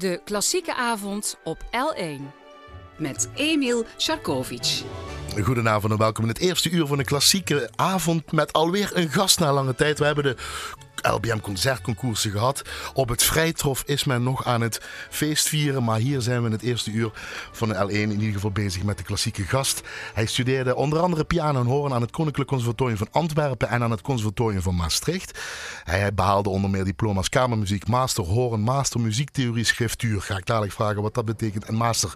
De klassieke avond op L1. Met Emil Sharkovic. Goedenavond en welkom in het eerste uur van een klassieke avond met alweer een gast na lange tijd. We hebben de LBM concertconcoursen gehad. Op het Vrijtrof is men nog aan het feestvieren. Maar hier zijn we in het eerste uur van de L1 in ieder geval bezig met de klassieke gast. Hij studeerde onder andere piano en horen aan het Koninklijk Conservatorium van Antwerpen en aan het Conservatorium van Maastricht. Hij behaalde onder meer diploma's kamermuziek, master horen, master muziektheorie, schriftuur. Ga ik dadelijk vragen wat dat betekent. En master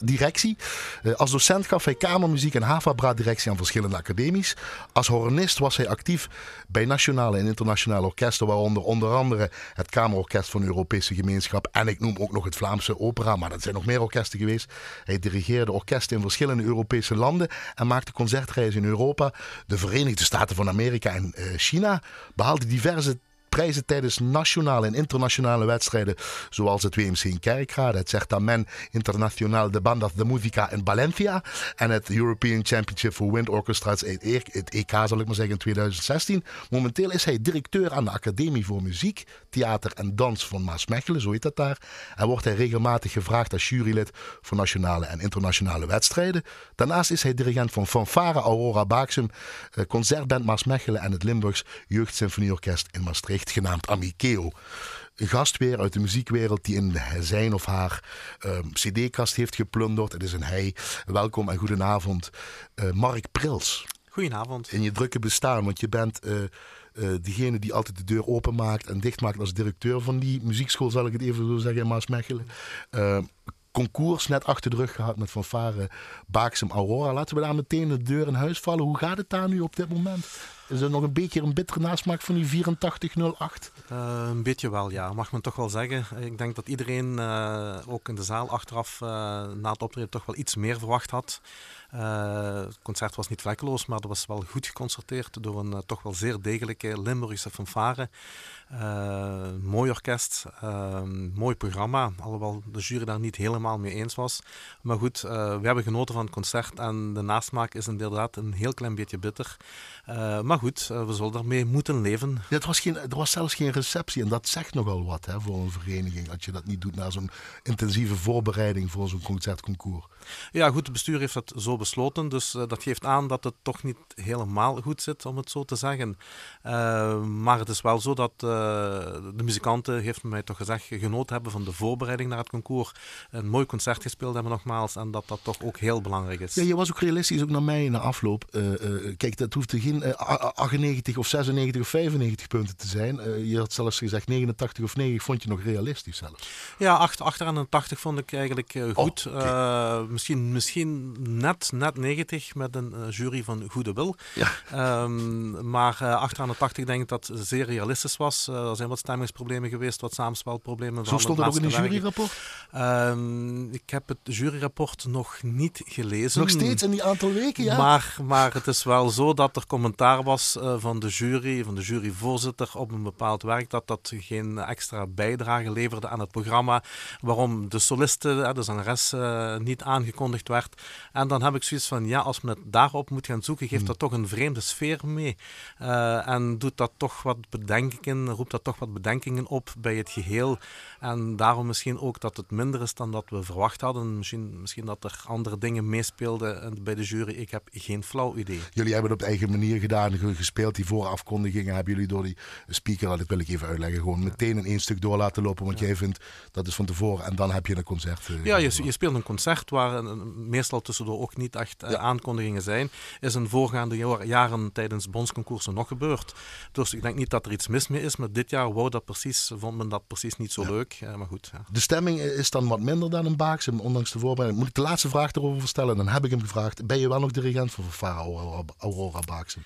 directie. Eh, als docent gaf hij kamermuziek en havabra directie aan verschillende academies. Als horenist was hij actief bij nationale en internationale orkesten, waaronder onder andere het Kamerorkest van de Europese Gemeenschap. En ik noem ook nog het Vlaamse Opera, maar dat zijn nog meer orkesten geweest. Hij dirigeerde orkesten in verschillende Europese landen en maakte concertreizen in Europa, de Verenigde Staten van Amerika en uh, China. Behaalde diverse prijzen tijdens nationale en internationale wedstrijden, zoals het WMC in Kerkrade, het Certamen Internacional de Bandas de Musica in Valencia en het European Championship for Wind Orchestras, het EK zal ik maar zeggen, in 2016. Momenteel is hij directeur aan de Academie voor Muziek, Theater en Dans van Maasmechelen, zo heet dat daar. En wordt hij regelmatig gevraagd als jurylid voor nationale en internationale wedstrijden. Daarnaast is hij dirigent van Fanfare Aurora Baaksum, eh, Concertband Maasmechelen en het Limburgs Jeugdsymfonieorkest in Maastricht genaamd Amikeo. Een gast weer uit de muziekwereld die in zijn of haar ehm, cd-kast heeft geplunderd. Het is een hij. Welkom en goedenavond. Uh, Mark Prils. Goedenavond. In je drukke bestaan, want je bent... Uh, uh, degene die altijd de deur openmaakt en dichtmaakt als directeur van die muziekschool, zal ik het even zo zeggen, in Maasmechelen. Uh, concours net achter de rug gehad met fanfare Baaksem Aurora. Laten we daar meteen de deur in huis vallen. Hoe gaat het daar nu op dit moment? Is er nog een beetje een bittere nasmaak van die 8408? Uh, een beetje wel, ja. Mag men toch wel zeggen. Ik denk dat iedereen, uh, ook in de zaal achteraf, uh, na het optreden toch wel iets meer verwacht had. Het concert was niet vlekkeloos, maar dat was wel goed geconcerteerd door een toch wel zeer degelijke Limburgse fanfare. mooi orkest, mooi programma, alhoewel de jury daar niet helemaal mee eens was. Maar goed, we hebben genoten van het concert en de nasmaak is inderdaad een heel klein beetje bitter. maar maar goed, eh, we zullen daarmee moeten leven. Ja, was geen, er was zelfs geen receptie en dat zegt nogal wat hè, voor een vereniging. Als je dat niet doet na zo'n intensieve voorbereiding voor zo'n concertconcours. Ja, goed, het bestuur heeft dat zo besloten. Dus uh, dat geeft aan dat het toch niet helemaal goed zit, om het zo te zeggen. Uh, maar het is wel zo dat uh, de muzikanten, heeft mij toch gezegd, genoten hebben van de voorbereiding naar het concours. Een mooi concert gespeeld hebben nogmaals. En dat dat toch ook heel belangrijk is. Ja, je was ook realistisch, ook naar mij in de afloop. kijk, dat hoeft geen 98 of 96 of 95 punten te zijn. Je had zelfs gezegd 89 of 90 vond je nog realistisch zelfs. Ja, 8, 8 en 80 vond ik eigenlijk goed. Oh, misschien, misschien net, net 90 met een jury van goede wil. Ja. Um, maar 8 aan de 80 denk ik dat zeer realistisch was. er zijn wat stemmingsproblemen geweest, wat samenspelproblemen. Zo stond het ook in het juryrapport? Um, ik heb het juryrapport nog niet gelezen. Nog steeds in die aantal weken, ja? Maar, maar het is wel zo dat er commentaar was uh, van de jury, van de juryvoorzitter op een bepaald werk, dat dat geen extra bijdrage leverde aan het programma. Waarom de soliste, de zangeres, uh, niet aangekondigd werd. En dan heb ik zoiets van, ja, als men het daarop moet gaan zoeken, geeft hmm. dat toch een vreemde sfeer mee. Uh, en doet dat toch wat bedenkingen, roept dat toch wat bedenkingen op bij het geheel. En daarom misschien ook dat het minder is dan dat we verwacht hadden. Misschien, misschien dat er andere dingen meespeelden bij de jury. Ik heb geen flauw idee. Jullie hebben het op eigen manier gedaan, gespeeld. Die voorafkondigingen hebben jullie door die speaker, dat wil ik even uitleggen, gewoon meteen in één stuk door laten lopen. Want jij vindt dat is van tevoren en dan heb je een concert. Uh, ja, je, je, speelt een concert waar meestal tussendoor ook niet echt uh, aankondigingen zijn. Is in voorgaande jaren tijdens bondsconcoursen nog gebeurd. Dus ik denk niet dat er iets mis mee is. Maar dit jaar wou dat precies, vond men dat precies niet zo leuk. Uh, maar goed. De stemming is dan wat minder dan een Baaksem, ondanks de voorbereiding. Moet ik de laatste vraag erover stellen? Dan heb ik hem gevraagd. Ben je wel nog dirigent voor Aurora Baaksem?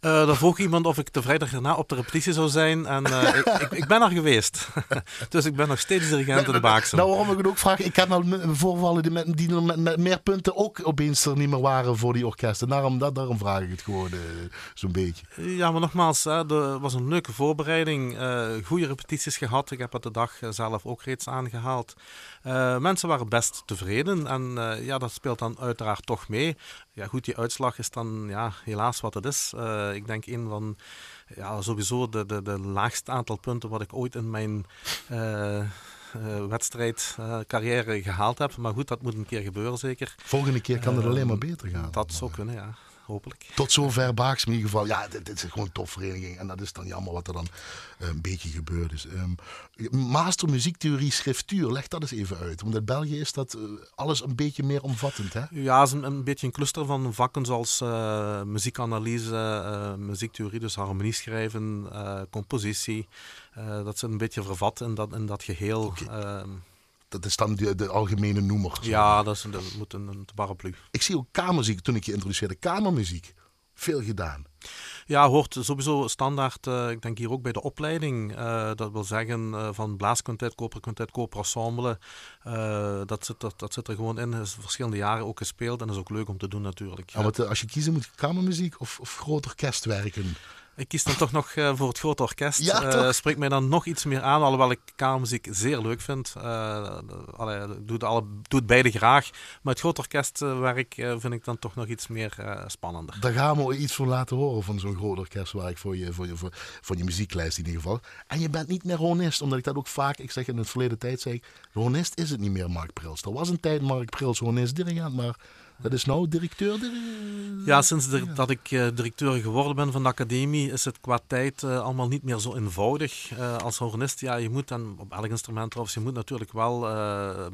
Uh, er vroeg iemand of ik de vrijdag erna op de repetitie zou zijn. En uh, ik, ik, ik, ben er geweest. dus ik ben nog steeds dirigent in de Baakse. Nou, waarom ik het ook vraag. Ik heb nou voorvallen die, met, die met, met, meer punten ook opeens er niet meer waren voor die orkesten. Daarom, dat, daarom vraag ik het gewoon uh, zo'n beetje. Ja, maar nogmaals, hè, er was een leuke voorbereiding. goede repetities gehad. Ik heb het de dag zelf ook reeds aangehaald. mensen waren best tevreden. En ja, dat speelt dan uiteraard toch mee. Ja, goed, die uitslag is dan ja, helaas wat het is. Uh, ik denk een van ja, sowieso de, de, de laagste aantal punten wat ik ooit in mijn uh, wedstrijd, carrière gehaald heb. Maar goed, dat moet een keer gebeuren zeker. Volgende keer kan het alleen maar beter gaan. Dat zou kunnen, ja hopelijk. Tot zover Baaks in ieder geval. Ja, dit, dit, is gewoon een topvereniging. En dat is dan jammer wat er dan uh, een beetje gebeurd is. Um, master muziektheorie schriftuur, leg dat eens even uit. Want in België is dat uh, alles een beetje meer omvattend, hè? Ja, het is een, een beetje een cluster van vakken zoals uh, muziekanalyse, muziektheorie, dus harmonie schrijven, compositie. dat zit een beetje vervat in dat, in dat geheel. Okay. Dat is dan de, de algemene noemer. Ja, dat, is, dat moet een, een paraplu. Ik zie ook kamermuziek toen ik je introduceerde. Kamermuziek. Veel gedaan. Ja, hoort sowieso standaard, uh, ik denk hier ook bij de opleiding. Uh, dat wil zeggen uh, van blaasquintet, koperquintet, koperensemble. dat, zit er, dat zit er gewoon in. is verschillende jaren ook gespeeld en dat is ook leuk om te doen natuurlijk. Ja, want, als je kiezen moet kamermuziek of, of groot orkest werken? Ik kies dan toch nog uh, voor het grote orkest. Ja, uh, spreekt mij dan nog iets meer aan, alhoewel ik kamermuziek zeer leuk vind. Uh, allee, doe, het alle, doe het beide graag. Maar het grote orkestwerk vind ik dan toch nog iets meer spannender. Daar gaan we iets voor laten horen van zo'n groot orkestwerk voor je, voor, je, voor, voor je muzieklijst in ieder geval. En je bent niet meer ronist, omdat ik dat ook vaak, ik zeg in het verleden tijd, ik, ronist is het niet meer Mark Prils. Er was een tijd Mark Prils ronist dirigent, maar dat is nou directeur? Ja, sinds dat ik uh, directeur geworden ben van de academie, is het qua tijd uh, allemaal niet meer zo eenvoudig. Uh, als hornist, ja, je moet dan op elk instrument trouwens, je moet natuurlijk wel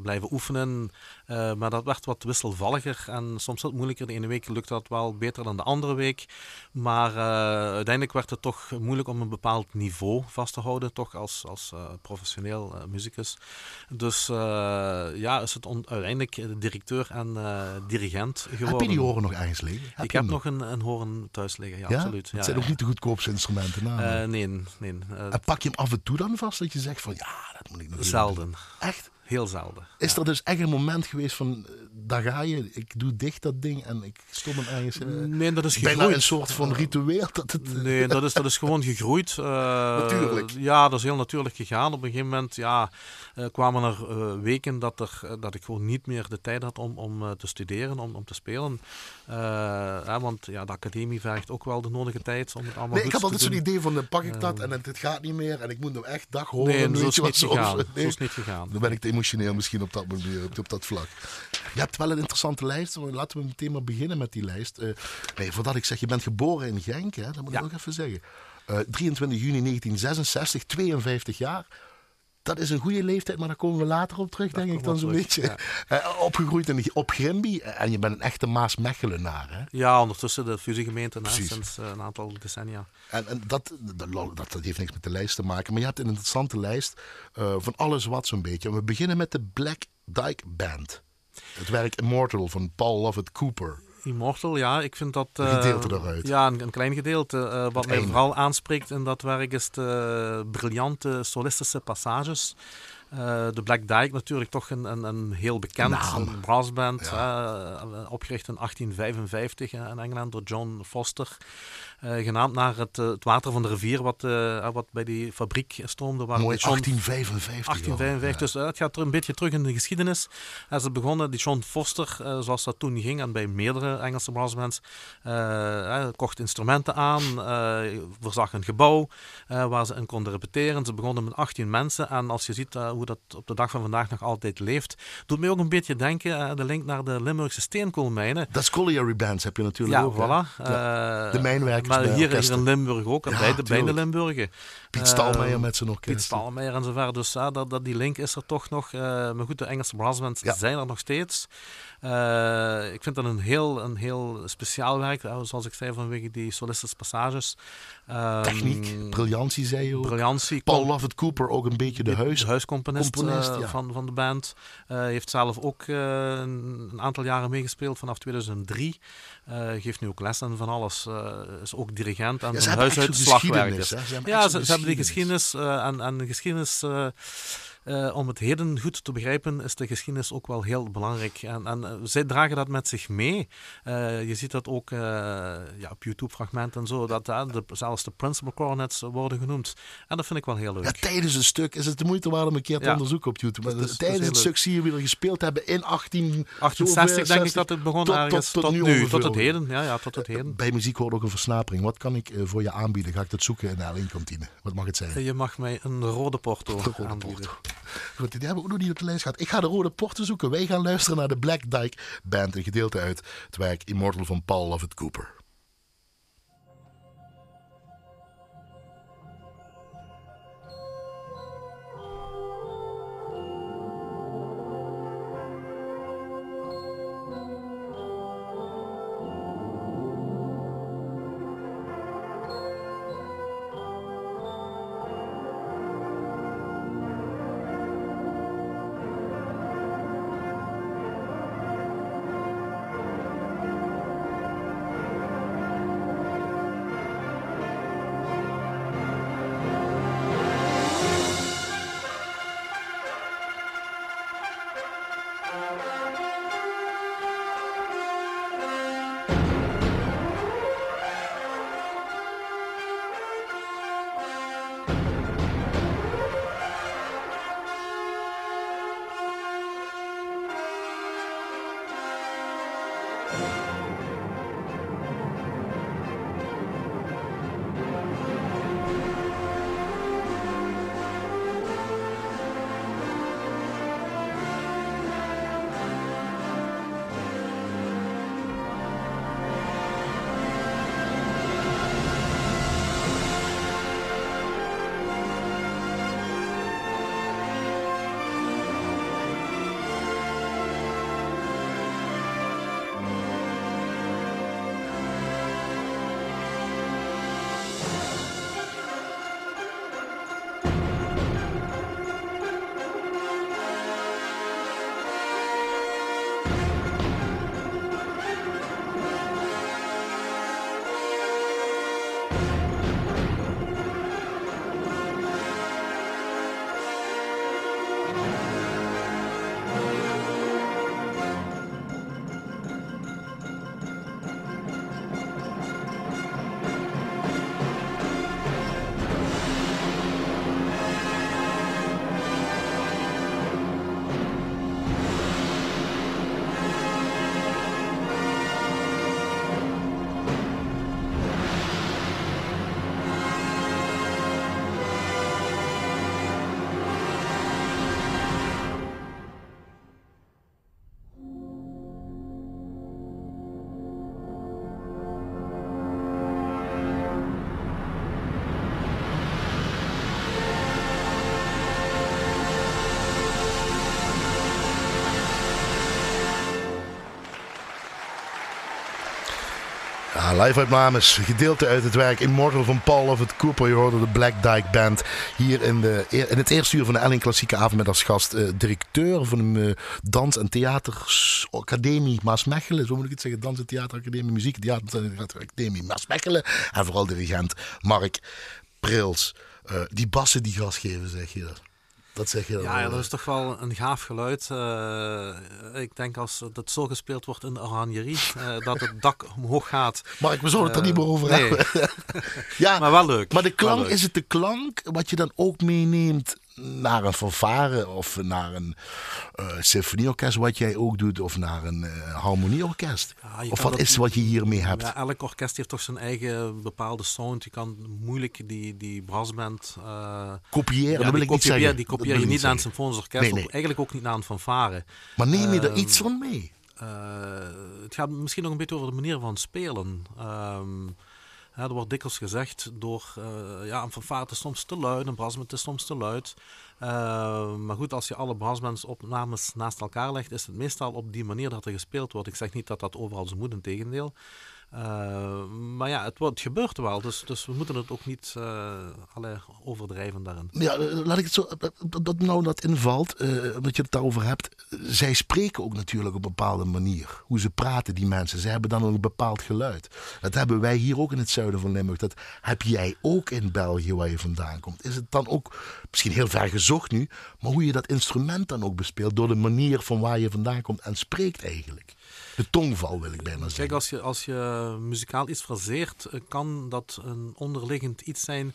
blijven oefenen. Maar dat werd wat wisselvalliger en soms wat moeilijker. De ene week lukt dat wel beter dan de andere week. Maar uiteindelijk werd het toch moeilijk om een bepaald niveau vast te houden, toch als, als professioneel muzikus. Dus ja, is het uiteindelijk directeur en dirigent geworden. Heb je die horen nog ergens liggen? ik heb nog een, een horen thuis liggen, ja, absoluut. Het zijn ook niet de goedkoopste instrumenten. Nou, nee, nee. En pak je hem af en toe dan vast dat je zegt van ja, dat moet ik nog Zelden. Echt? Heel zelden. Is er dus echt een moment geweest van, eh, daar ga je, ik doe dicht dat ding en ik stop hem ergens... Uh, nee, dat is gegroeid. Bijna een soort van ritueel. Dat het, nee, dat is, dat is gewoon gegroeid. Uh, natuurlijk. Ja, dat is heel natuurlijk gegaan. Op een gegeven moment ja, uh, kwamen er weken dat, er, dat ik gewoon niet meer de tijd had om, om te studeren, om, om te spelen. want ja, de academie vergt ook wel de nodige tijd om het allemaal nee, ik had altijd zo'n idee van, dan pak ik dat en het, gaat niet meer en ik moet hem echt dag horen. Nee, zo is, niet gegaan. Nee, zo is niet gegaan. Dan ben ik te emotioneel misschien op dat, op dat vlak. Je hebt wel een interessante lijst. Laten we meteen maar beginnen met die lijst. Uh, nee, voordat ik zeg, je bent geboren in Genk, hè, dat moet ik nog even zeggen. Uh, 23 juni 1966, 52 jaar. Dat is een goede leeftijd, maar daar komen we later op terug, denk ik dan zo'n beetje. Uh, opgegroeid in, op Grimby en je bent een echte Maas-Mechelenaar, hè? Ja, ondertussen de fusiegemeente sinds een aantal decennia. En, en dat, dat, dat, heeft niks met de lijst te maken, maar je hebt een interessante lijst van alles wat zo'n beetje. En we beginnen met de Black Dyke Band. Het werk Immortal van Paul Lovett Cooper. Immortal, ja, ik vind dat... een gedeelte eruit. Eh, Ja, een, een klein gedeelte. Uh, wat mij vooral aanspreekt in dat werk is de briljante solistische passages. Uh, de Black Dyke natuurlijk toch een, een, een heel bekend een brassband, ja. opgericht in 1855 in Engeland door John Foster. Uh, genaamd naar het, uh, het, water van de rivier wat, uh, wat bij die fabriek stroomde. Waar Mooi, 1855. 1855, dus het gaat er een beetje terug in de geschiedenis. En ze begonnen, die John Foster, zoals dat toen ging, en bij meerdere Engelse brassbands, kocht instrumenten aan, voorzag een gebouw waar ze in konden repeteren. Ze begonnen met 18 mensen en als je ziet hoe dat op de dag van vandaag nog altijd leeft, doet mij ook een beetje denken, de link naar de Limburgse steenkoolmijnen. Dat is colliery bands heb je natuurlijk ja, ook. Voilà. Ja. De mijnwerkers maar hier, hier in Limburg ook, ja, bij, de, bij de Limburgen. Piet eh, Stalmeijer met zijn orkest. Piet Stalmeijer en zo verder. Dus ja, dat, dat, die link is er toch nog. Uh, maar goed, de Engelse brassbands zijn er nog steeds. Uh, ik vind dat een heel, een heel speciaal werk, zoals ik zei, vanwege die solistische passages. Um, Techniek, briljantie zei je ook. Briljantie. Paul Lovett Cooper, ook een beetje de, huis, de huiscomponist Componist, uh, ja. van, van de band. Uh, heeft zelf ook een aantal jaren meegespeeld, vanaf 2003. geeft nu ook lessen van alles. is ook dirigent en ja. Ja, ze, ze, hebben die geschiedenis en, en de geschiedenis uh, om het heden goed te begrijpen is de geschiedenis ook wel heel belangrijk. En, en uh, zij dragen dat met zich mee. Uh, je ziet dat ook ja, op YouTube-fragmenten en zo, dat de, zelfs de principal coronets worden genoemd. En dat vind ik wel heel leuk. Ja, tijdens een stuk is het de moeite waard om een keer te ja. onderzoeken op YouTube. Maar is, tijdens het stuk zie je wie er gespeeld hebben in 18... 1860 denk ik dat het begon tot, ergens. Tot, tot, tot nu, tot het heden. Ja, ja, tot het heden. Bij muziek hoort ook een versnapering. Wat kan ik voor je aanbieden? Ga ik dat zoeken in de L1-kantine? Wat mag het zijn? Je mag mij een rode porto rode aanbieden. Porto. Goed, die hebben we ook nog niet op de lijst gehad. Ik ga de Rode Porten zoeken. Wij gaan luisteren naar de Black Dyke Band. Een gedeelte uit het werk Immortal van Paul Lovett Cooper. you live-uitnames, gedeelte uit het werk Immortal van Paul of het Cooper. Je hoorde de Black Dyke Band hier in, de, in het eerste uur van de Elling Klassieke Avond met als gast uh, directeur van de uh, Dans- en Theateracademie Maasmechelen. Zo moet ik het zeggen, Dans- en Theateracademie, Muziek- Theateracademie Maasmechelen. En vooral dirigent Mark Prils. Uh, die bassen die gas geven, zeg je dat? Dat zeg je dan ja, ja, dat is toch wel een gaaf geluid. Uh, ik denk als dat zo gespeeld wordt in de oranjerie, uh, dat het dak omhoog gaat. Mark, we zullen het er niet meer over nee. hebben. ja, maar wel leuk. Maar de klank, is het de klank wat je dan ook meeneemt naar een fanfare of naar een uh, symfonieorkest, wat jij ook doet, of naar een uh, harmonieorkest? Ja, of wat dat, is wat je hiermee hebt? Ja, elk orkest heeft toch zijn eigen bepaalde sound. Je kan moeilijk die, die brassband uh, kopiëren. Ja, dat wil ik niet zeggen. Die kopieer je niet naar een symfonisch orkest, nee, nee. Of eigenlijk ook niet naar een fanfare. Maar neem je er iets van mee? het gaat misschien nog een beetje over de manier van spelen. Um, Er wordt dikwijls gezegd door uh, ja, een fanfare is soms te luid, een brassband is soms te luid. Uh, maar goed, als je alle brassbandsopnames naast elkaar legt, is het meestal op die manier dat er gespeeld wordt. Ik zeg niet dat dat overal zo moet, in tegendeel. Uh, maar ja, het, het gebeurt wel, dus, dus we moeten het ook niet uh, alle overdrijven daarin. Ja, laat ik het zo, dat nou dat invalt, uh, omdat je het daarover hebt. Zij spreken ook natuurlijk op een bepaalde manier. Hoe ze praten, die mensen. Ze hebben dan een bepaald geluid. Dat hebben wij hier ook in het zuiden van Limburg. Dat heb jij ook in België waar je vandaan komt. Is het dan ook, misschien heel ver gezocht nu, maar hoe je dat instrument dan ook bespeelt door de manier van waar je vandaan komt en spreekt eigenlijk? De tongval wil ik bijna zeggen. Kijk, als je, als je muzikaal iets fraseert, kan dat een onderliggend iets zijn.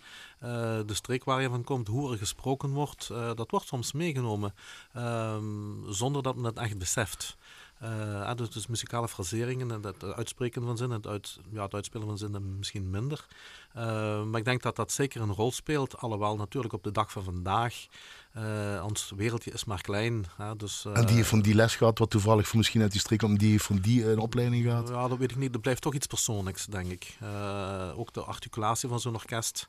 Uh, de streek waar je van komt, hoe er gesproken wordt, uh, dat wordt soms meegenomen. Uh, zonder dat men het echt beseft. Uh, dus, dus, muzikale fraseringen en het uitspreken van zinnen, het, uit, ja, het uitspelen van zinnen misschien minder. Uh, maar ik denk dat dat zeker een rol speelt, alhoewel natuurlijk op de dag van vandaag uh, ons wereldje is maar klein. Hè, dus, en die heeft van die les gehad, wat toevallig voor misschien uit die streek om die heeft van die een opleiding gehad? Ja, dat weet ik niet. Dat blijft toch iets persoonlijks, denk ik. ook de articulatie van zo'n orkest.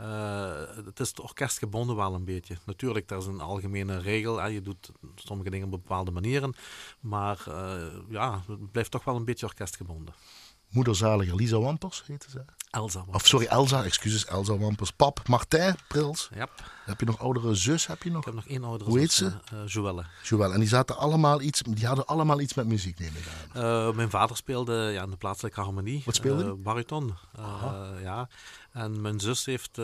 Uh, het is orkestgebonden wel een beetje. Natuurlijk, dat is een algemene regel. Hè. Je doet sommige dingen op bepaalde manieren. Maar uh, ja, het blijft toch wel een beetje orkestgebonden. Moederzalige Lisa Wampers heette ze. Elsa Wampers. Of sorry, Elsa, excuses, Elsa Wampers. Pap, Martijn Prils. Ja. Heb je nog oudere zus? Heb je nog? Ik heb nog één oudere Hoe zus. Hoe heet ze? Uh, Joelle. Joelle. En die zaten allemaal iets, die hadden allemaal iets met muziek, neem ik aan. Uh, mijn vader speelde ja, in de plaatselijke harmonie. Wat speelde uh, Bariton. ja. En mijn zus heeft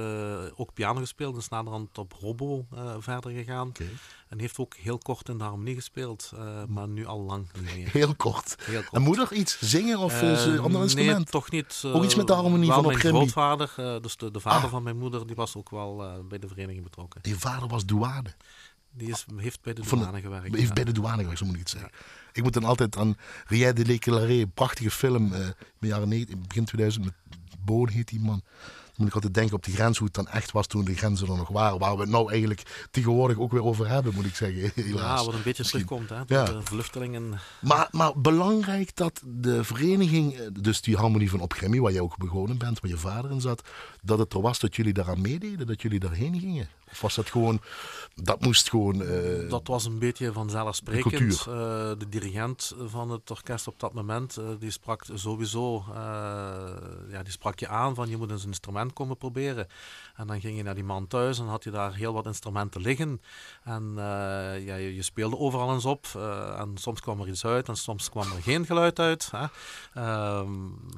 ook piano gespeeld en is naderhand op robo verder gegaan. Okay. En heeft ook heel kort in de harmonie gespeeld, uh, maar nu al lang niet meer. Heel kort. Heel kort. En moeder iets zingen of een ander instrument? Nee, toch niet. ook iets met de harmonie van op mijn grootvader, dus de, de vader ah. van mijn moeder, die was ook wel bij de vereniging betrokken. Die vader was douane? Die is, heeft bij de douane de, gewerkt. Heeft ja. bij de douane gewerkt, zo moet ik het zeggen. Ja. Ik moet dan altijd aan Rien de l'Éclairé, een prachtige film, in de jaren 90, begin 2000, met Boon heet die man moet ik altijd denken op die grens, hoe het dan echt was toen de grenzen er nog waren. Waar we het nou eigenlijk tegenwoordig ook weer over hebben, moet ik zeggen. Helaas. Ja, wat een beetje terugkomt, hè? Ja. De vluchtelingen. Maar, maar belangrijk dat de vereniging, dus die harmonie van Opgrimmy, waar jij ook begonnen bent, waar je vader in zat, dat het er was dat jullie daaraan meededen, dat jullie daarheen gingen? Of was dat gewoon, dat moest gewoon... Uh, dat was een beetje vanzelfsprekend. De, uh, de dirigent van het orkest op dat moment, uh, die sprak sowieso, ja, die sprak je aan van je moet eens een instrument komen proberen. En dan ging je naar die man thuis en had je daar heel wat instrumenten liggen. En ja, je, je, speelde overal eens op. en soms kwam er iets uit en soms kwam er geen geluid uit. Hè. Ehm,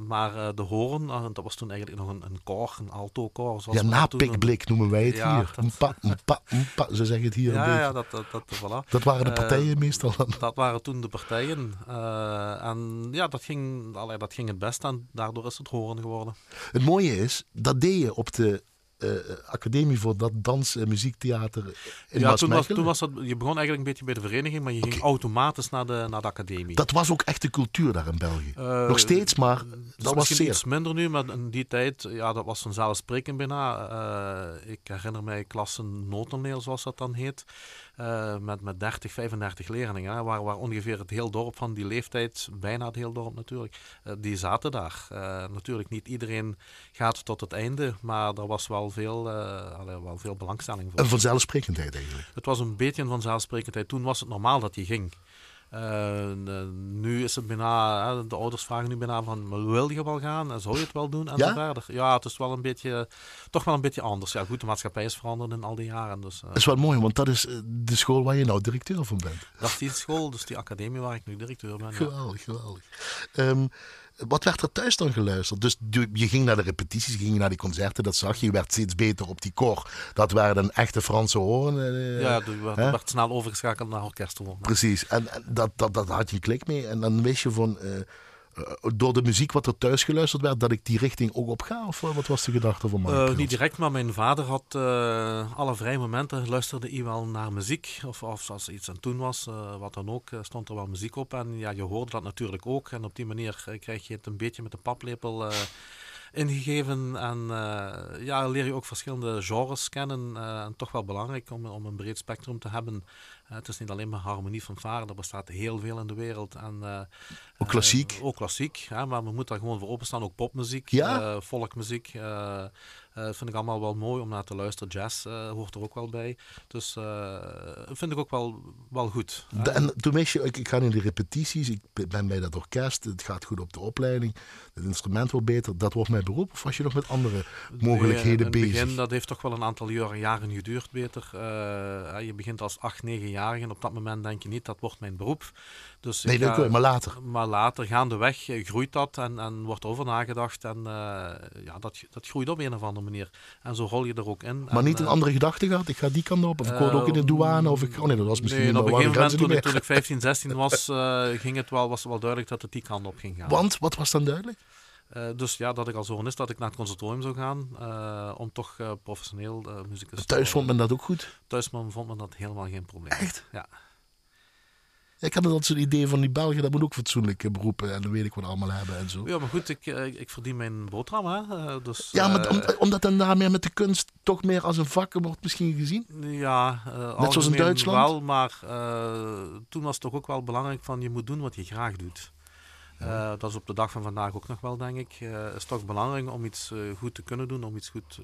maar de horen, dat was toen eigenlijk nog een, een koor, een alto koor. Ja, napikblik noemen wij het ja, hier. Dat, Mpa, mpa, mpa, ze zeggen het hier ja, een beetje. Ja, dat, dat, dat, voilà. dat waren de partijen uh, meestal. Dat waren toen de partijen. Uh, en ja, dat ging, allee, dat ging het best en daardoor is het horen geworden. Het mooie is, dat deed je op de uh, academie voor dat dans- en muziektheater in Ja, toen was, toen was dat, je begon eigenlijk een beetje bij de vereniging, maar je ging automatisch naar de, naar de academie. Dat was ook echt de cultuur daar in België. Uh, Nog steeds, maar dat was zeer. iets minder nu, maar in die tijd, ja, dat was vanzelfsprekend bijna. Uh, ik herinner mij klassen notenleel, zoals dat dan heet. Uh, met, met 30, 35 leerlingen, hè, waar, waar ongeveer het heel dorp van die leeftijd, bijna het heel dorp natuurlijk, uh, die zaten daar. Uh, natuurlijk niet iedereen gaat tot het einde, maar er was wel veel, allee, wel veel belangstelling voor. Een vanzelfsprekendheid eigenlijk. Het was een beetje een vanzelfsprekendheid. Toen was het normaal dat je ging. Uh, nu is het bijna, de ouders vragen nu bijna van, wil je wel gaan? En zou je het wel doen? En ja? zo verder. Ja, het is wel een beetje, toch wel een beetje anders. Ja, goed, de maatschappij is veranderd in al die jaren. Dus, uh, dat is wel mooi, want dat is de school waar je nou directeur van bent. Dat is die school, dus die academie waar ik nu directeur ben. Geweldig, ja. geweldig. Um, wat werd er thuis dan geluisterd? Dus je ging naar de repetities, je ging naar die concerten, dat zag je. Je werd steeds beter op die koor. Dat waren dan echte Franse horen. Uh, ja, er werd, werd, snel overgeschakeld naar orkesthoren. Precies, en, en dat, dat, dat had je klik mee. En dan wist je van, uh, door de muziek wat er thuis geluisterd werd, dat ik die richting ook op ga? Of wat was de gedachte van mij? niet direct, maar mijn vader had alle vrije momenten, luisterde hij wel naar muziek. Of, of als er iets aan het doen was, wat dan ook, stond er wel muziek op. En ja, je hoorde dat natuurlijk ook. En op die manier krijg je het een beetje met de paplepel ingegeven. En uh, ja, leer je ook verschillende genres kennen. Uh, en toch wel belangrijk om, om een breed spectrum te hebben. Uh, het is niet alleen maar harmonie van varen, er bestaat heel veel in de wereld. En, ook klassiek? ook klassiek, ja, maar we moeten daar gewoon voor openstaan. Ook popmuziek, ja? volkmuziek. Uh, vind ik allemaal wel mooi om naar te luisteren. Jazz uh, hoort er ook wel bij. Dus uh, vind ik ook wel, wel goed. De, en toen wist je, ik, ik ga in de repetities, ik ben bij dat orkest, het gaat goed op de opleiding, het instrument wordt beter, dat wordt mijn beroep? Of was je nog met andere mogelijkheden bezig? Begin, dat heeft toch wel een aantal jaren, jaren geduurd beter. je begint als 8, 9-jarige en op dat moment denk je niet, dat wordt mijn beroep. Dus nee, dat maar later. Maar later, gaandeweg, groeit dat en, en wordt over nagedacht. En ja, dat, dat groeit op een of andere manier. En zo rol je er ook in. Maar en, niet een andere gedachte gehad? Ik ga die kant op? Of ik hoorde ook in de douane? Of ik, oh nee, dat was misschien nee, op een gegeven moment, toen, ik, toen ik 15, 16 was, ging het wel, was het wel duidelijk dat het die kant op ging gaan. Want? Wat was dan duidelijk? Uh, dus ja, dat ik als organist dat ik naar het conservatorium zou gaan uh, om toch uh, professioneel muzikus te Thuis vond men dat ook goed? Thuis vond men dat helemaal geen probleem. Echt? Ja. Ik had altijd zo'n idee van die Belgen, dat moet ook fatsoenlijke beroepen en dan weet ik wat allemaal hebben en zo. Ja, maar goed, ik, ik verdien mijn boterham, hè. Dus, ja, maar om, omdat dan daarmee met de kunst toch meer als een vak wordt misschien gezien? Ja, Net zoals in Duitsland? wel, maar toen was het toch ook wel belangrijk van je moet doen wat je graag doet. Uh, dat is op de dag van vandaag ook nog wel, denk ik. Uh, is toch belangrijk om iets uh, goed te kunnen doen, om iets goed te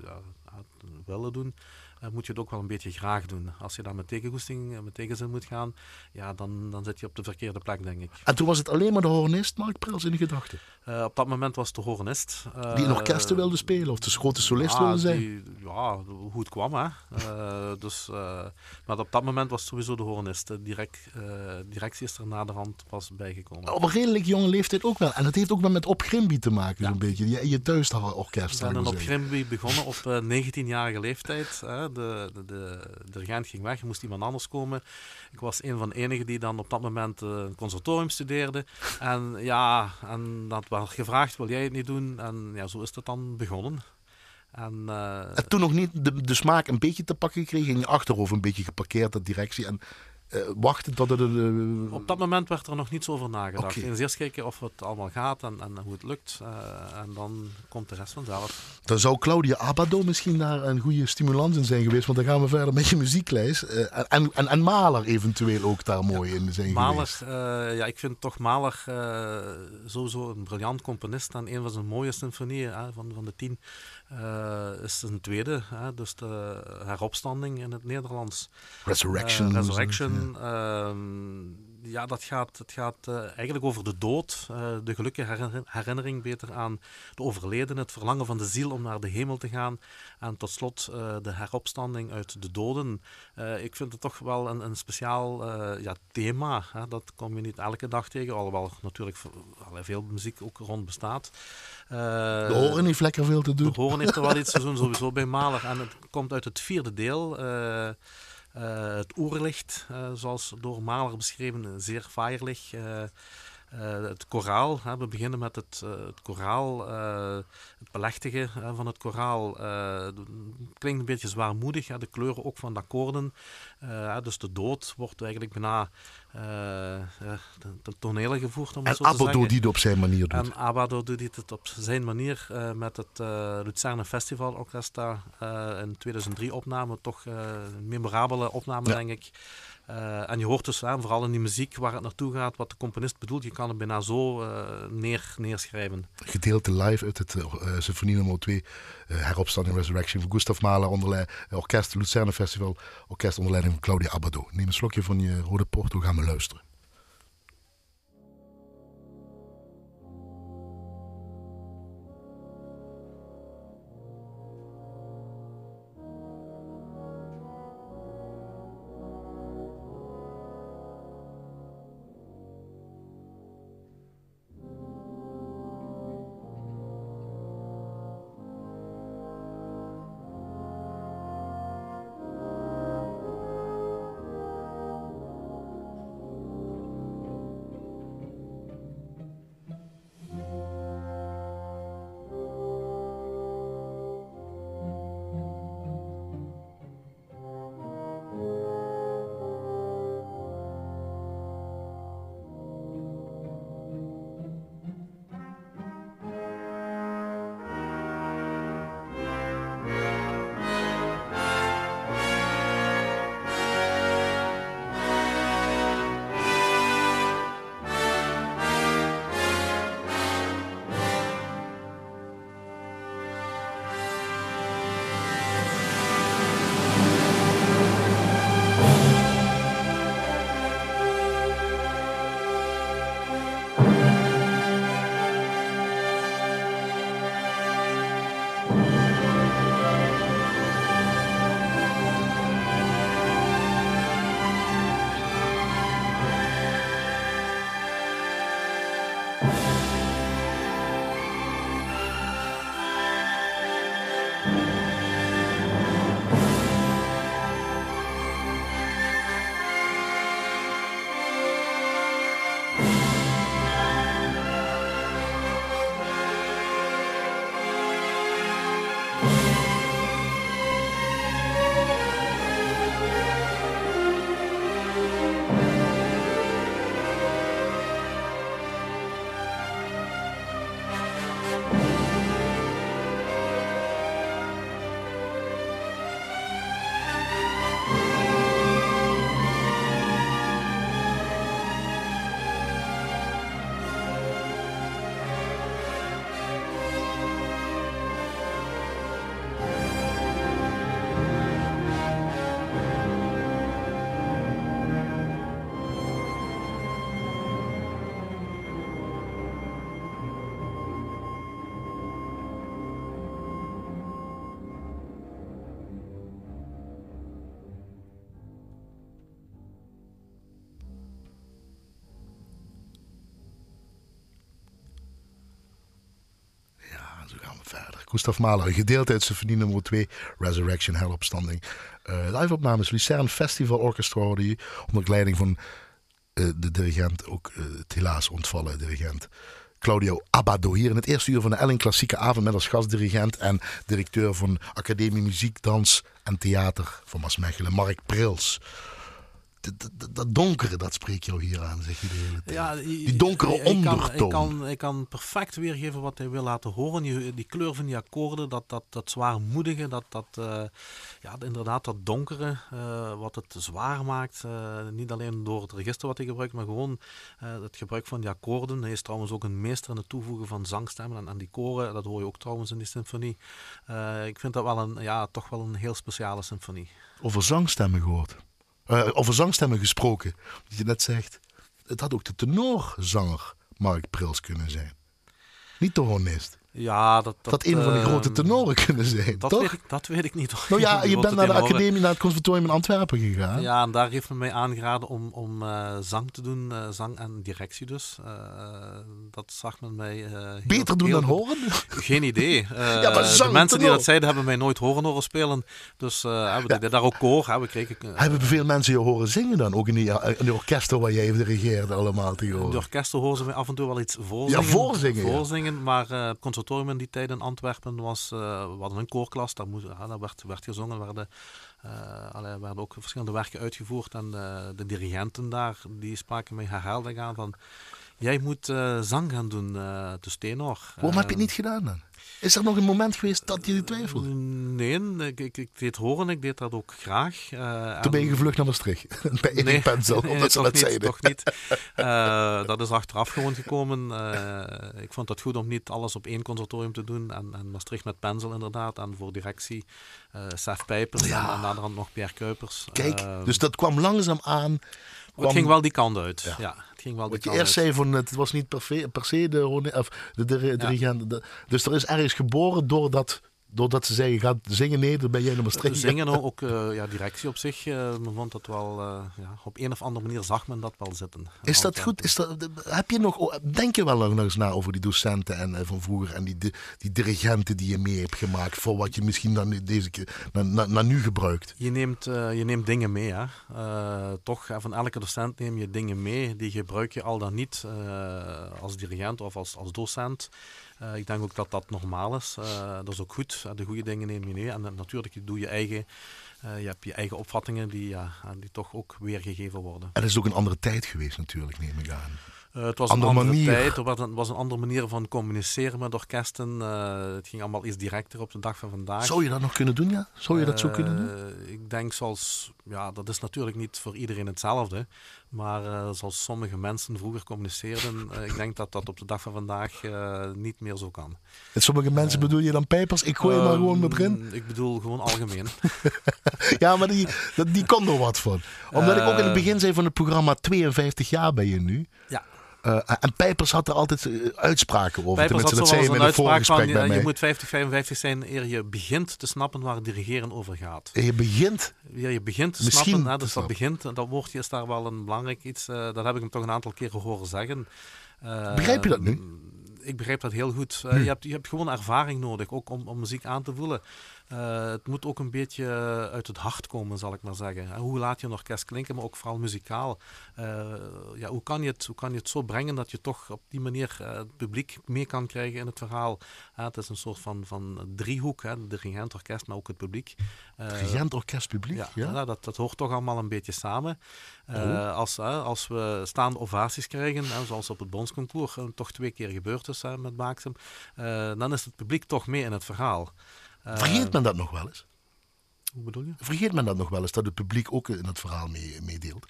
willen doen uh, moet je het ook wel een beetje graag doen. Als je daar met tegengoesting, eh, met tegenzin moet gaan, ja, dan, dan zit je op de verkeerde plek, denk ik. En toen was het alleen maar de hornist, Mark Prels, in de gedachten? Uh, op dat moment was het de hornist. die in orkesten wilde spelen, of de grote solist wilde zijn? Die, ja, hoe het kwam, hè. dus, maar op dat moment was het sowieso de hornist. De direct, directie is er naderhand pas bijgekomen. Op een redelijk jonge leeftijd ook wel. En dat heeft ook wel met Op Grimby te maken, ja. zo'n beetje. Je, je thuisorkest. Ik ben op Grimby begonnen op 19-jarige leeftijd de, de, de, de regent ging weg, er moest iemand anders komen. Ik was een van de enigen die dan op dat moment uh, een conservatorium studeerde. En ja, en dat werd gevraagd, wil jij het niet doen? En ja, zo is het dan begonnen. En, uh, en toen nog niet de, de smaak een beetje te pakken gekregen, ging je achterover een beetje geparkeerd, dat directie. En uh, wachten tot het... Uh, Op dat moment werd er nog niet zo over nagedacht. Okay. Eerst kijken of het allemaal gaat en, en hoe het lukt. Uh, en dan komt de rest vanzelf. Dan zou Claudia Abado misschien daar een goede stimulans in zijn geweest. Want dan gaan we verder met je muzieklijst. en, en, en Maler eventueel ook daar mooi in zijn Maler, geweest. ja, ik vind toch Maler sowieso een briljant componist. En een van zijn mooie symfonieën van, van de tien is een tweede. dus de heropstanding in het Nederlands. Resurrection. Resurrection. Ja, dat gaat, het gaat uh, eigenlijk over de dood, uh, de gelukkige herinnering beter aan de overledene, het verlangen van de ziel om naar de hemel te gaan en tot slot uh, de heropstanding uit de doden. ik vind het toch wel een, een speciaal ja, thema. Hè? Dat kom je niet elke dag tegen, alhoewel natuurlijk veel muziek ook rond bestaat. de horen heeft lekker veel te doen. De horen heeft er wel iets te doen, sowieso bij Maler. En het komt uit het vierde deel. Uh, het oerlicht, uh, zoals door Maler beschreven, zeer feierlich. Uh, het koraal, hè, we beginnen met het, het koraal, het belechtigen van het koraal. klinkt een beetje zwaarmoedig, hè, de kleuren ook van de akkoorden. dus de dood wordt eigenlijk bijna ten tonele gevoerd. Om en Abado doet het op zijn manier doet. En Abado doet het op zijn manier met het Luzerne Festival Orchestra in 2003 opname. Toch een memorabele opname, denk ik. Uh, en je hoort dus, hè, vooral in die muziek, waar het naartoe gaat, wat de componist bedoelt. Je kan het bijna zo uh, neer, neerschrijven. Gedeelte live uit het uh, Symfonie nummer 2, Heropstanding Resurrection van Gustav Mahler, onder orkest Lucerne Festival, orkest onder leiding van Claudia Abado. Neem een slokje van je rode porto, gaan we luisteren. Gustav Mahler, gedeelte uit nummer 2, Resurrection, Heropstanding. Uh, live-opnames, Lucerne Festival Orchestra onder leiding van uh, de dirigent, ook uh, het helaas ontvallen dirigent. Claudio Abado hier in het eerste uur van de Elling Klassieke Avond met als gastdirigent en directeur van Academie Muziek, Dans en Theater van Maasmechelen, Mark Prils dat, dat, donkere, dat spreekt jou hier aan, zeg je de hele tijd. Ja, die, donkere ik, ondertoon. Ik kan, ik, kan, perfect weergeven wat hij wil laten horen. Die, die kleur van die akkoorden, dat, dat, dat zwaarmoedige, dat, dat, uh, ja, inderdaad dat donkere, uh, wat het zwaar maakt. Uh, niet alleen door het register wat hij gebruikt, maar gewoon het gebruik van die akkoorden. Hij is trouwens ook een meester in het toevoegen van zangstemmen en, en die koren. Dat hoor je ook trouwens in die symfonie. ik vind dat wel een, ja, toch wel een heel speciale symfonie. Over zangstemmen gehoord? Uh, over zangstemmen gesproken. Wat je net zegt. Het had ook de tenorzanger Mark Prils kunnen zijn. Niet de hornist. Ja, dat, dat, dat een van de grote ehm, tenoren kunnen zijn, dat toch? Weet ik, dat weet ik niet. Nou ja, je bent naar de academie, naar het conservatorium in Antwerpen gegaan. Ja, en daar heeft men mij aangeraden om, om uh, zang te doen, uh, zang en directie dus. Uh, dat zag men mij... Heel, Beter doen dan horen? Geen idee. ja, maar zang, de mensen die dat zeiden, hebben mij nooit horen horen spelen. Dus hebben ja. daar ook koor. we kregen, hebben veel mensen je horen zingen dan? Ook in die, in die orkesten waar jij dirigeerde allemaal tegenwoordig? In de orkesten horen ze mij af en toe wel iets voorzingen. Ja, voorzingen. Voorzingen, maar het conservatorium in die tijd in Antwerpen was, uh, we hadden een koorklas, daar, moest, daar werd, werd gezongen, werden, uh, allee, werden ook verschillende werken uitgevoerd en de, de dirigenten daar, die spraken mij herhaaldelijk aan van, jij moet zang gaan doen, dus tenor. Waarom heb je het niet gedaan dan? Is er nog een moment geweest dat je twijfelde? Nee, ik, ik, ik deed horen, ik deed dat ook graag. Uh, Toen ben je gevlucht naar Maastricht, bij Erik nee, Penzel, nee, omdat ze dat zeiden. Toch niet. Uh, dat is achteraf gewoon gekomen. Uh, ik vond het goed om niet alles op één conservatorium te doen. En, en Maastricht met Penzel inderdaad, en voor directie Sef Pijpers ja. en, en naderhand nog Pierre Kuipers. Kijk, dus dat kwam langzaam aan. Het ging wel die kant uit, ja. ging wel Wat je eerst zei van het was niet per, per se de, of de, de, de, Dus er is ergens geboren doordat doordat ze zeggen, ga zingen, nee, dan ben jij nummer streek. Zingen ook, uh, ja, directie op zich, uh, vond dat wel, uh, ja, op een of andere manier zag men dat wel zitten. Is dat goed? Is dat, heb je nog, denk je wel nog eens na over die docenten en, van vroeger en die, die dirigenten die je mee hebt gemaakt voor wat je misschien dan deze keer, naar na, nu gebruikt? Je neemt, je neemt dingen mee, hè. toch, van elke docent neem je dingen mee, die gebruik je al dan niet als dirigent of als, als docent. Uh, ik denk ook dat dat normaal is. Uh, dat is ook goed. Uh, de goede dingen neem je mee. En natuurlijk, je doet je eigen. je hebt je eigen opvattingen die, ja, die toch ook weergegeven worden. En het is ook een andere tijd geweest natuurlijk, neem ik aan. Uh, het was andere een andere manier. tijd, er was een, was een, andere manier van communiceren met orkesten. Uh, het ging allemaal iets directer op de dag van vandaag. Zou je dat nog kunnen doen, ja? Zou je dat zo kunnen doen? Ik denk zoals, ja, dat is natuurlijk niet voor iedereen hetzelfde. Maar zoals sommige mensen vroeger communiceerden, ik denk dat dat op de dag van vandaag niet meer zo kan. En sommige mensen bedoel je dan pijpers? Ik gooi maar gewoon met erin. Ik bedoel gewoon algemeen. ja, maar die, die komt er wat van. Omdat ik ook in het begin zei van het programma, 52 jaar ben je nu. Ja. Uh, en Pijpers had er altijd uh, uitspraken over. Pijpers had dat zei een voorgesprek bij mij. Je moet 50, 55 zijn eer je begint te snappen waar het dirigeren over gaat. En je begint? Ja, je begint te Misschien snappen. Hè, dus dat begint, dat woordje is daar wel een belangrijk iets. Uh, dat heb ik hem toch een aantal keren horen zeggen. Begrijp je dat nu? Ik begrijp dat heel goed. Hm. je, hebt, je hebt gewoon ervaring nodig, ook om, om muziek aan te voelen. Uh, het moet ook een beetje uit het hart komen, zal ik maar zeggen. hoe laat je een orkest klinken, maar ook vooral muzikaal. Uh, ja, hoe, kan je het, hoe kan je het zo brengen dat je toch op die manier uh, het publiek mee kan krijgen in het verhaal? het is een soort van, van driehoek, hè, de regent, orkest, maar ook het publiek. regent, orkest, publiek? Ja, ja? Dat, dat hoort toch allemaal een beetje samen. Oh. als, als we staande ovaties krijgen, zoals op het Bondsconcours toch twee keer gebeurd is met Baaksem, dan is het publiek toch mee in het verhaal. Vergeet men dat nog wel eens? Hoe bedoel je? Vergeet men dat nog wel eens, dat het publiek ook in het verhaal meedeelt?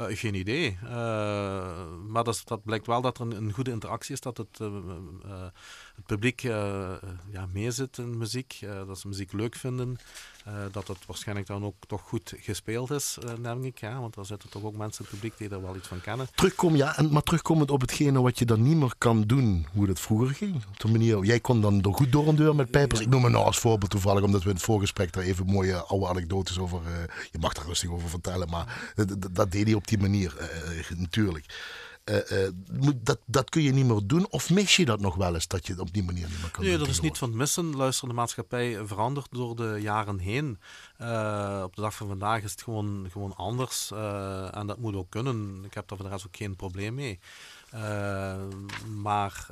Uh, geen idee. Uh, maar dat, dat, blijkt wel dat er een, een goede interactie is, dat het, uh, het publiek ja, meezit in muziek, dat ze muziek leuk vinden. Uh, dat het waarschijnlijk dan ook toch goed gespeeld is, uh, denk ik. Ja, want er zitten toch ook mensen in het publiek die er wel iets van kennen. Terugkom, ja, en, maar terugkomend op hetgene wat je dan niet meer kan doen, hoe het vroeger ging. Op de manier, jij kon dan er goed door een deur met pijpers. Ik noem me nou als voorbeeld toevallig, omdat we in het voorgesprek daar even mooie oude anekdotes over... Uh, je mag er rustig over vertellen, maar dat deed hij op die manier, natuurlijk. Eh, eh, dat, dat kun je niet meer doen. Of mis je dat nog wel eens, dat je het op die manier niet meer kan Nee, doen? dat is niet van het missen. Luister, de maatschappij verandert door de jaren heen. Eh, op de dag van vandaag is het gewoon, gewoon anders. en dat moet ook kunnen. Ik heb daar voor de rest ook geen probleem mee. Maar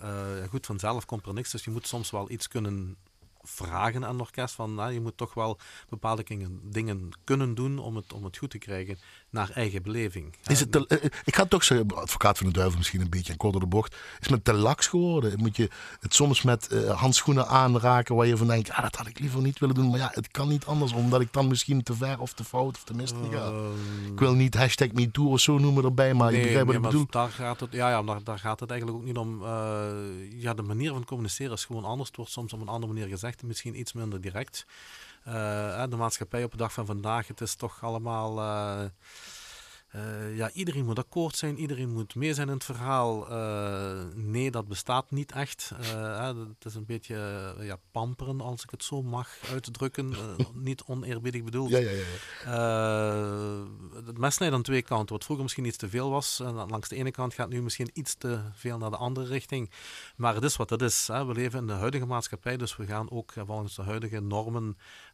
goed, vanzelf komt er niks. Dus je moet soms wel iets kunnen vragen aan een orkest. Van, nou, je moet toch wel bepaalde dingen, dingen kunnen doen om het, om het goed te krijgen naar eigen beleving. Is het te- eh, ik ga toch zeggen, advocaat van de duivel misschien een beetje een kort door de bocht. Is het te laks geworden? Moet je het soms met eh, handschoenen aanraken waar je van denkt, ja, dat had ik liever niet willen doen. Maar ja, het kan niet anders, omdat ik dan misschien te ver of te fout of te mistig ga. Ehm, Ik wil niet hashtag MeToo of zo noemen erbij, maar je Nee, begrijpt wat ik bedoel. Daar gaat het, ja, ja, daar, daar gaat het eigenlijk ook niet om. Eh, ja, de manier van communiceren is gewoon anders. Het wordt soms op een andere manier gezegd, misschien iets minder direct. Eh, hè, de maatschappij op de dag van vandaag, het is toch allemaal. eh, eh, ja, iedereen moet akkoord zijn, iedereen moet mee zijn in het verhaal. Eh, nee, dat bestaat niet echt. Eh, het is een beetje eh, ja, pamperen, als ik het zo mag uitdrukken. Eh, niet oneerbiedig bedoeld. Ja, ja, ja. Eh, het mes snijdt aan twee kanten. Wat vroeger misschien iets te veel was, en langs de ene kant gaat nu misschien iets te veel naar de andere richting. Maar het is wat het is. Hè. We leven in de huidige maatschappij, dus we gaan ook eh, volgens de huidige normen, eh,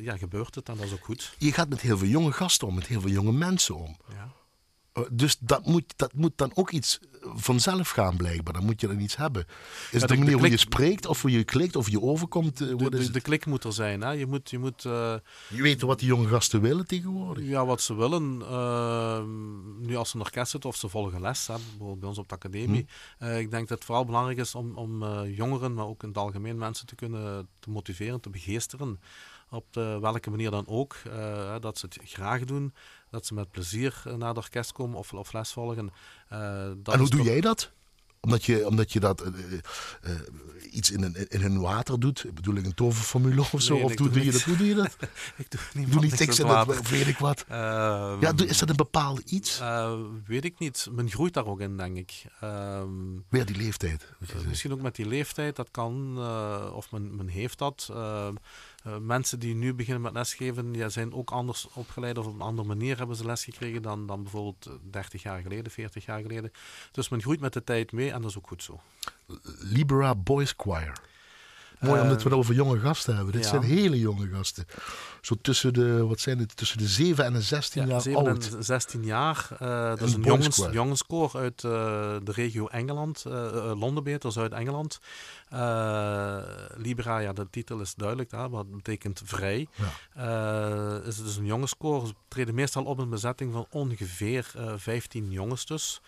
ja, gebeurt het en dat is ook goed. Je gaat met heel veel jonge gasten om, met heel veel jonge mensen om. Ja. Eh, Dus dat moet, dat moet dan ook iets vanzelf gaan blijkbaar. Dan moet je dan iets hebben. Is de- de de manier hoe je spreekt, of hoe je klikt, of je overkomt? eh, De, de, het? de klik moet er zijn. Hè. Je moet, je moet eh, Je weet wat die jonge gasten willen tegenwoordig. Ja, wat ze willen. ehm, nu als ze een orkest zitten of ze volgen les, hè, bijvoorbeeld bij ons op de academie. Eh, ik denk dat het vooral belangrijk is om, om eh, jongeren, maar ook in het algemeen mensen te kunnen te motiveren, te begeesteren. Op de, welke manier dan ook. eh, dat ze het graag doen, dat ze met plezier eh, naar het orkest komen of, of les volgen. Eh, dat en hoe doe jij dat? Omdat je, omdat je dat eh, iets in, een, in hun water doet? Bedoel ik een toverformule of zo? Nee, of doe, doe doe je dat? Hoe doe je dat? Ik doe niet, doe niet niks met in weet ik wat. Ehm, Ja, is dat een bepaald iets? weet ik niet. Men groeit daar ook in, denk ik. Ehm, Weer die leeftijd. Misschien ook met die leeftijd, dat kan, of men, men heeft dat. Eh, eh, mensen die nu beginnen met lesgeven, ja, zijn ook anders opgeleid of op een andere manier hebben ze les gekregen dan, dan bijvoorbeeld eh, 30 jaar geleden, 40 jaar geleden. Dus men groeit met de tijd mee en dat is ook goed zo. Libera Boys Choir. Mooi omdat we het over jonge gasten hebben. Dit ja. zijn hele jonge gasten. Zo tussen de, wat zijn het, tussen de 7 en de 16 Ja, jaar 7 oud. en 16 jaar. eh, dat is een jongens, jongenskoor uit eh, de regio Engeland, eh eh, Londen beter, Zuid-Engeland. Eh, Libera, ja, de titel is duidelijk, hè, wat betekent vrij. Ja. Is het dus een jongenskoor. Ze treden meestal op een bezetting van ongeveer eh 15 jongens dus.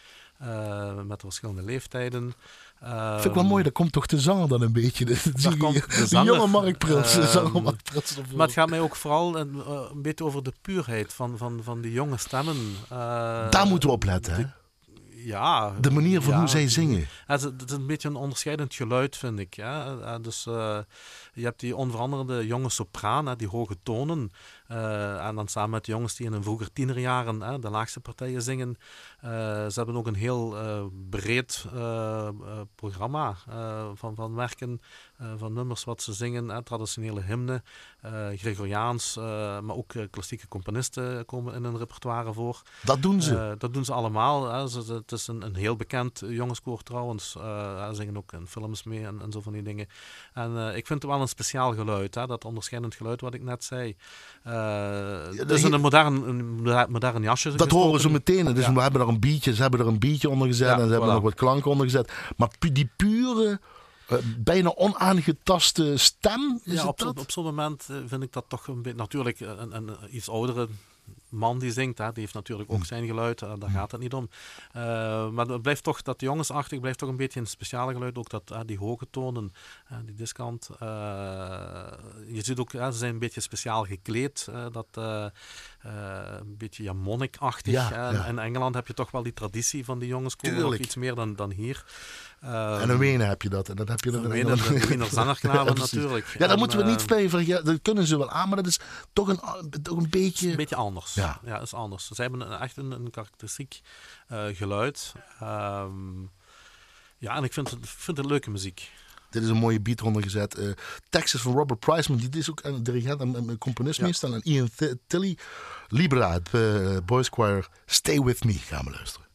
met verschillende leeftijden. Vind ik wel mooi, daar komt toch de zanger dan een beetje. De, de, komt de de zanger, jonge Mark de ehm, Mark. Maar het gaat mij ook vooral een, eh, een beetje over de puurheid van, van, van die jonge stemmen. Eh, Daar moeten we op letten. Hè? Ja. De manier van ja. hoe zij zingen. Het is, het is een beetje een onderscheidend geluid, vind ik. Ja. Eh, Dus eh, je hebt die onveranderende jonge sopraan, die hoge tonen. Eh, en dan samen met de jongens die in hun vroeger tienerjaren de laagste partijen zingen. Eh, ze hebben ook een heel eh, breed programma van, van werken, van nummers wat ze zingen. traditionele hymnen, Gregoriaans, maar ook klassieke componisten komen in hun repertoire voor. Dat doen ze. Dat doen ze allemaal. Ze- het is een, een heel bekend jongenskoor trouwens. Ze zingen ook in films mee en, en zo van die dingen. En ik vind het wel een speciaal geluid, hè, dat onderscheidend geluid wat ik net zei. In een modern, een moder- modern jasje Dat horen gestoken. meteen. Dus Ja. we hebben er een beatje, ze hebben er een beatje onder gezet Ja, en ze hebben er nog wat klanken onder gezet. Maar pu- die pure, eh, bijna onaangetaste stem, is Ja, het op, dat? op, op zo'n moment eh, vind ik dat toch een beetje... Natuurlijk, een, een iets oudere man die zingt, hè, die heeft natuurlijk Hm. ook zijn geluid. eh, daar gaat het niet om. Eh, maar het blijft toch, dat jongensachtig blijft toch een beetje een speciale geluid. Ook dat, eh, die hoge tonen, die eh, je ziet ook, ze zijn een beetje speciaal gekleed. dat een beetje ja, monnikachtig. Ja. In Engeland heb je toch wel die traditie van die jongenskoor. Iets meer dan, dan hier. En in Wenen heb je dat. En dat heb je dan in Wenen, de Wiener zangerknaben Ja, natuurlijk. Ja, daar En, moeten we niet vergeten. Dat kunnen ze wel aan, maar dat is toch een, toch een beetje... Een beetje anders. Ja. Ja, is anders. Ze hebben een- echt een, een karakteristiek eh, geluid. Ehm, ja, en ik vind vind het leuke muziek. Dit is een mooie beat eronder gezet. Eh Texas van Robert Priceman, die is ook een dirigent en een componist Ja. meestal. En Ian Th- Tilly. Libra, het eh, Boys Choir, Stay With Me, gaan we luisteren.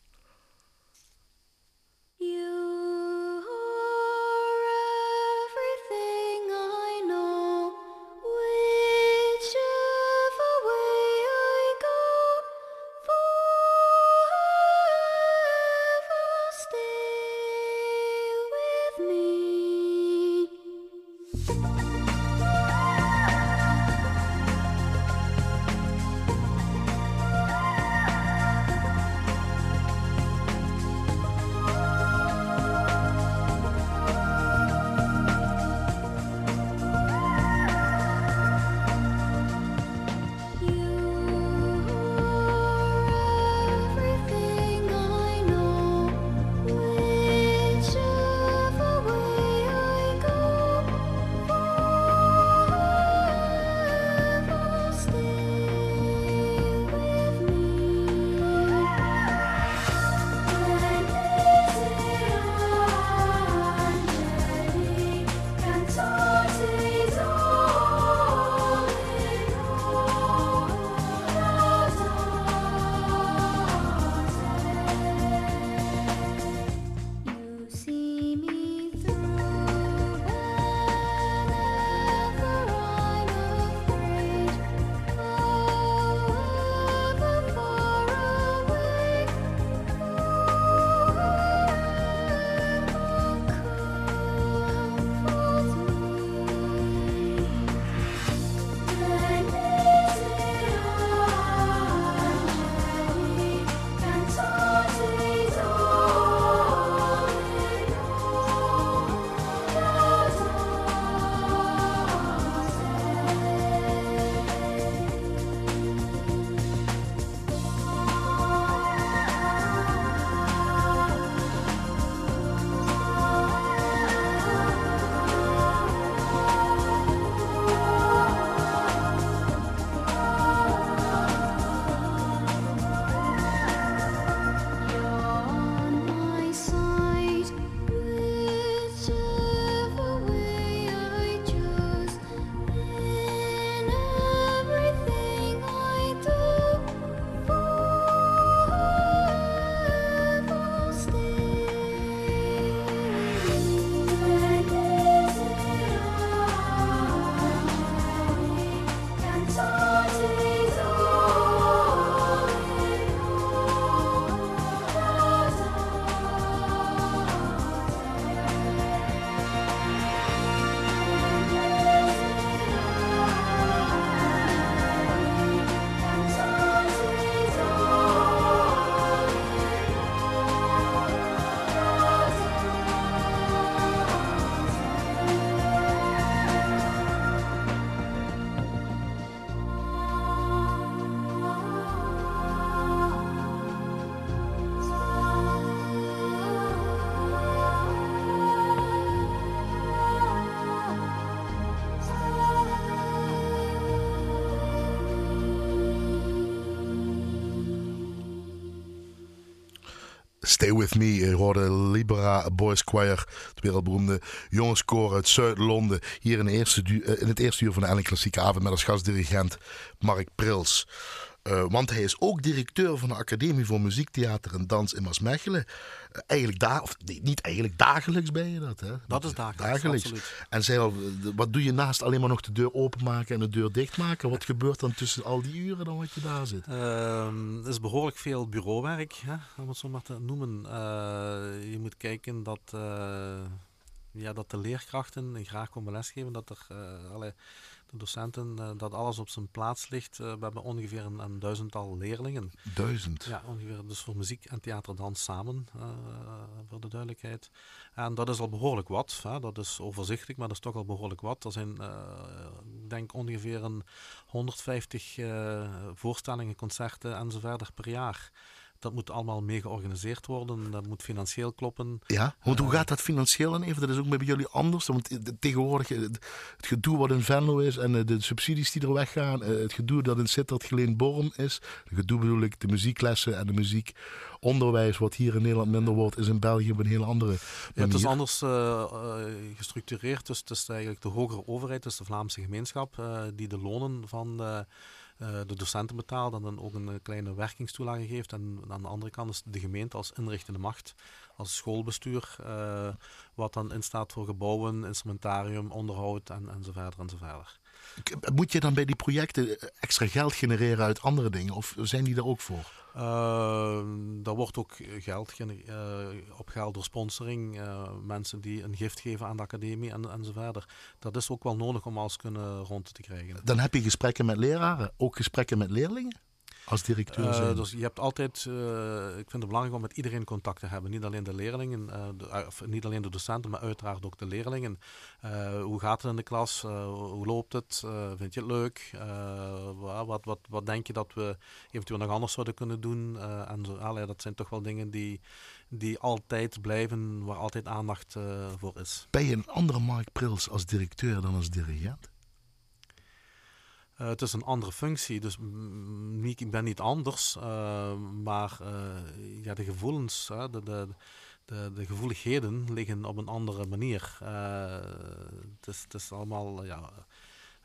Stay With Me. Je hoorde Libera Boys Choir, het wereldberoemde jongenskoor uit Zuid-Londen. Hier in, eerste, in, het eerste uur van de Ellen Klassieke Avond met als gastdirigent Mark Prils. Uh, want hij is ook directeur van de Academie voor Muziek, Theater en Dans in Maasmechelen. Uh, eigenlijk daar, of nee, niet eigenlijk dagelijks ben je dat, hè? Dat is dagelijks. dagelijks. En zei al, wat doe je naast alleen maar nog de deur openmaken en de deur dichtmaken? Wat gebeurt dan tussen al die uren dan wat je daar zit? Uh, er is behoorlijk veel bureauwerk, hè, om het zo maar te noemen. je moet kijken dat, ja, dat de leerkrachten graag komen lesgeven, dat er allerlei de docenten, uh, dat alles op zijn plaats ligt. Uh, we hebben ongeveer een, een, duizendtal leerlingen. Duizend? Ja, ongeveer. Dus voor muziek en theaterdans samen, uh, voor de duidelijkheid. En dat is al behoorlijk wat. Hè. Dat is overzichtelijk, maar dat is toch al behoorlijk wat. Er zijn, ik denk, ongeveer een 150 voorstellingen, concerten enzovoort per jaar dat moet allemaal mee georganiseerd worden. Dat moet financieel kloppen. Ja, want hoe eh, gaat dat financieel dan even? Dat is ook bij jullie anders. Want tegenwoordig het gedoe wat in Venlo is en eh, de subsidies die er weggaan. Eh, het gedoe dat in Sittard Geleen Born is. Het gedoe bedoel ik de muzieklessen en de muziekonderwijs wat hier in Nederland minder wordt, is in België op een hele andere manier. Ja, het is anders gestructureerd. Dus het is eigenlijk de hogere overheid, dus de Vlaamse gemeenschap, die de lonen van de eh, de docenten betaalt en dan ook een eh, kleine werkingstoelage geeft. En aan de andere kant is de gemeente als inrichtende macht, als schoolbestuur, uh, wat dan instaat voor gebouwen, instrumentarium, onderhoud en, en zo verder en zo verder. Moet je dan bij die projecten extra geld genereren uit andere dingen of zijn die er ook voor? Uh, daar wordt ook geld uh, opgehaald door sponsoring. Uh, mensen die een gift geven aan de academie en, en zo verder. Dat is ook wel nodig om alles kunnen rond te krijgen. Dan heb je gesprekken met leraren, ook gesprekken met leerlingen? Als directeur uh, zijn? dus je hebt altijd, uh, ik vind het belangrijk om met iedereen contact te hebben. Niet alleen de leerlingen, de, of niet alleen de docenten, maar uiteraard ook de leerlingen. hoe gaat het in de klas? hoe loopt het? vind je het leuk? wat, wat, wat denk je dat we eventueel nog anders zouden kunnen doen? en zo, allee, dat zijn toch wel dingen die, die altijd blijven, waar altijd aandacht voor is. Ben je een andere Mark Prils als directeur dan als dirigent? Uh, het is een andere functie, dus ik ben niet anders, uh, maar uh, ja, de gevoelens, de, de, de, de, gevoeligheden liggen op een andere manier. het, is, het is allemaal, ja,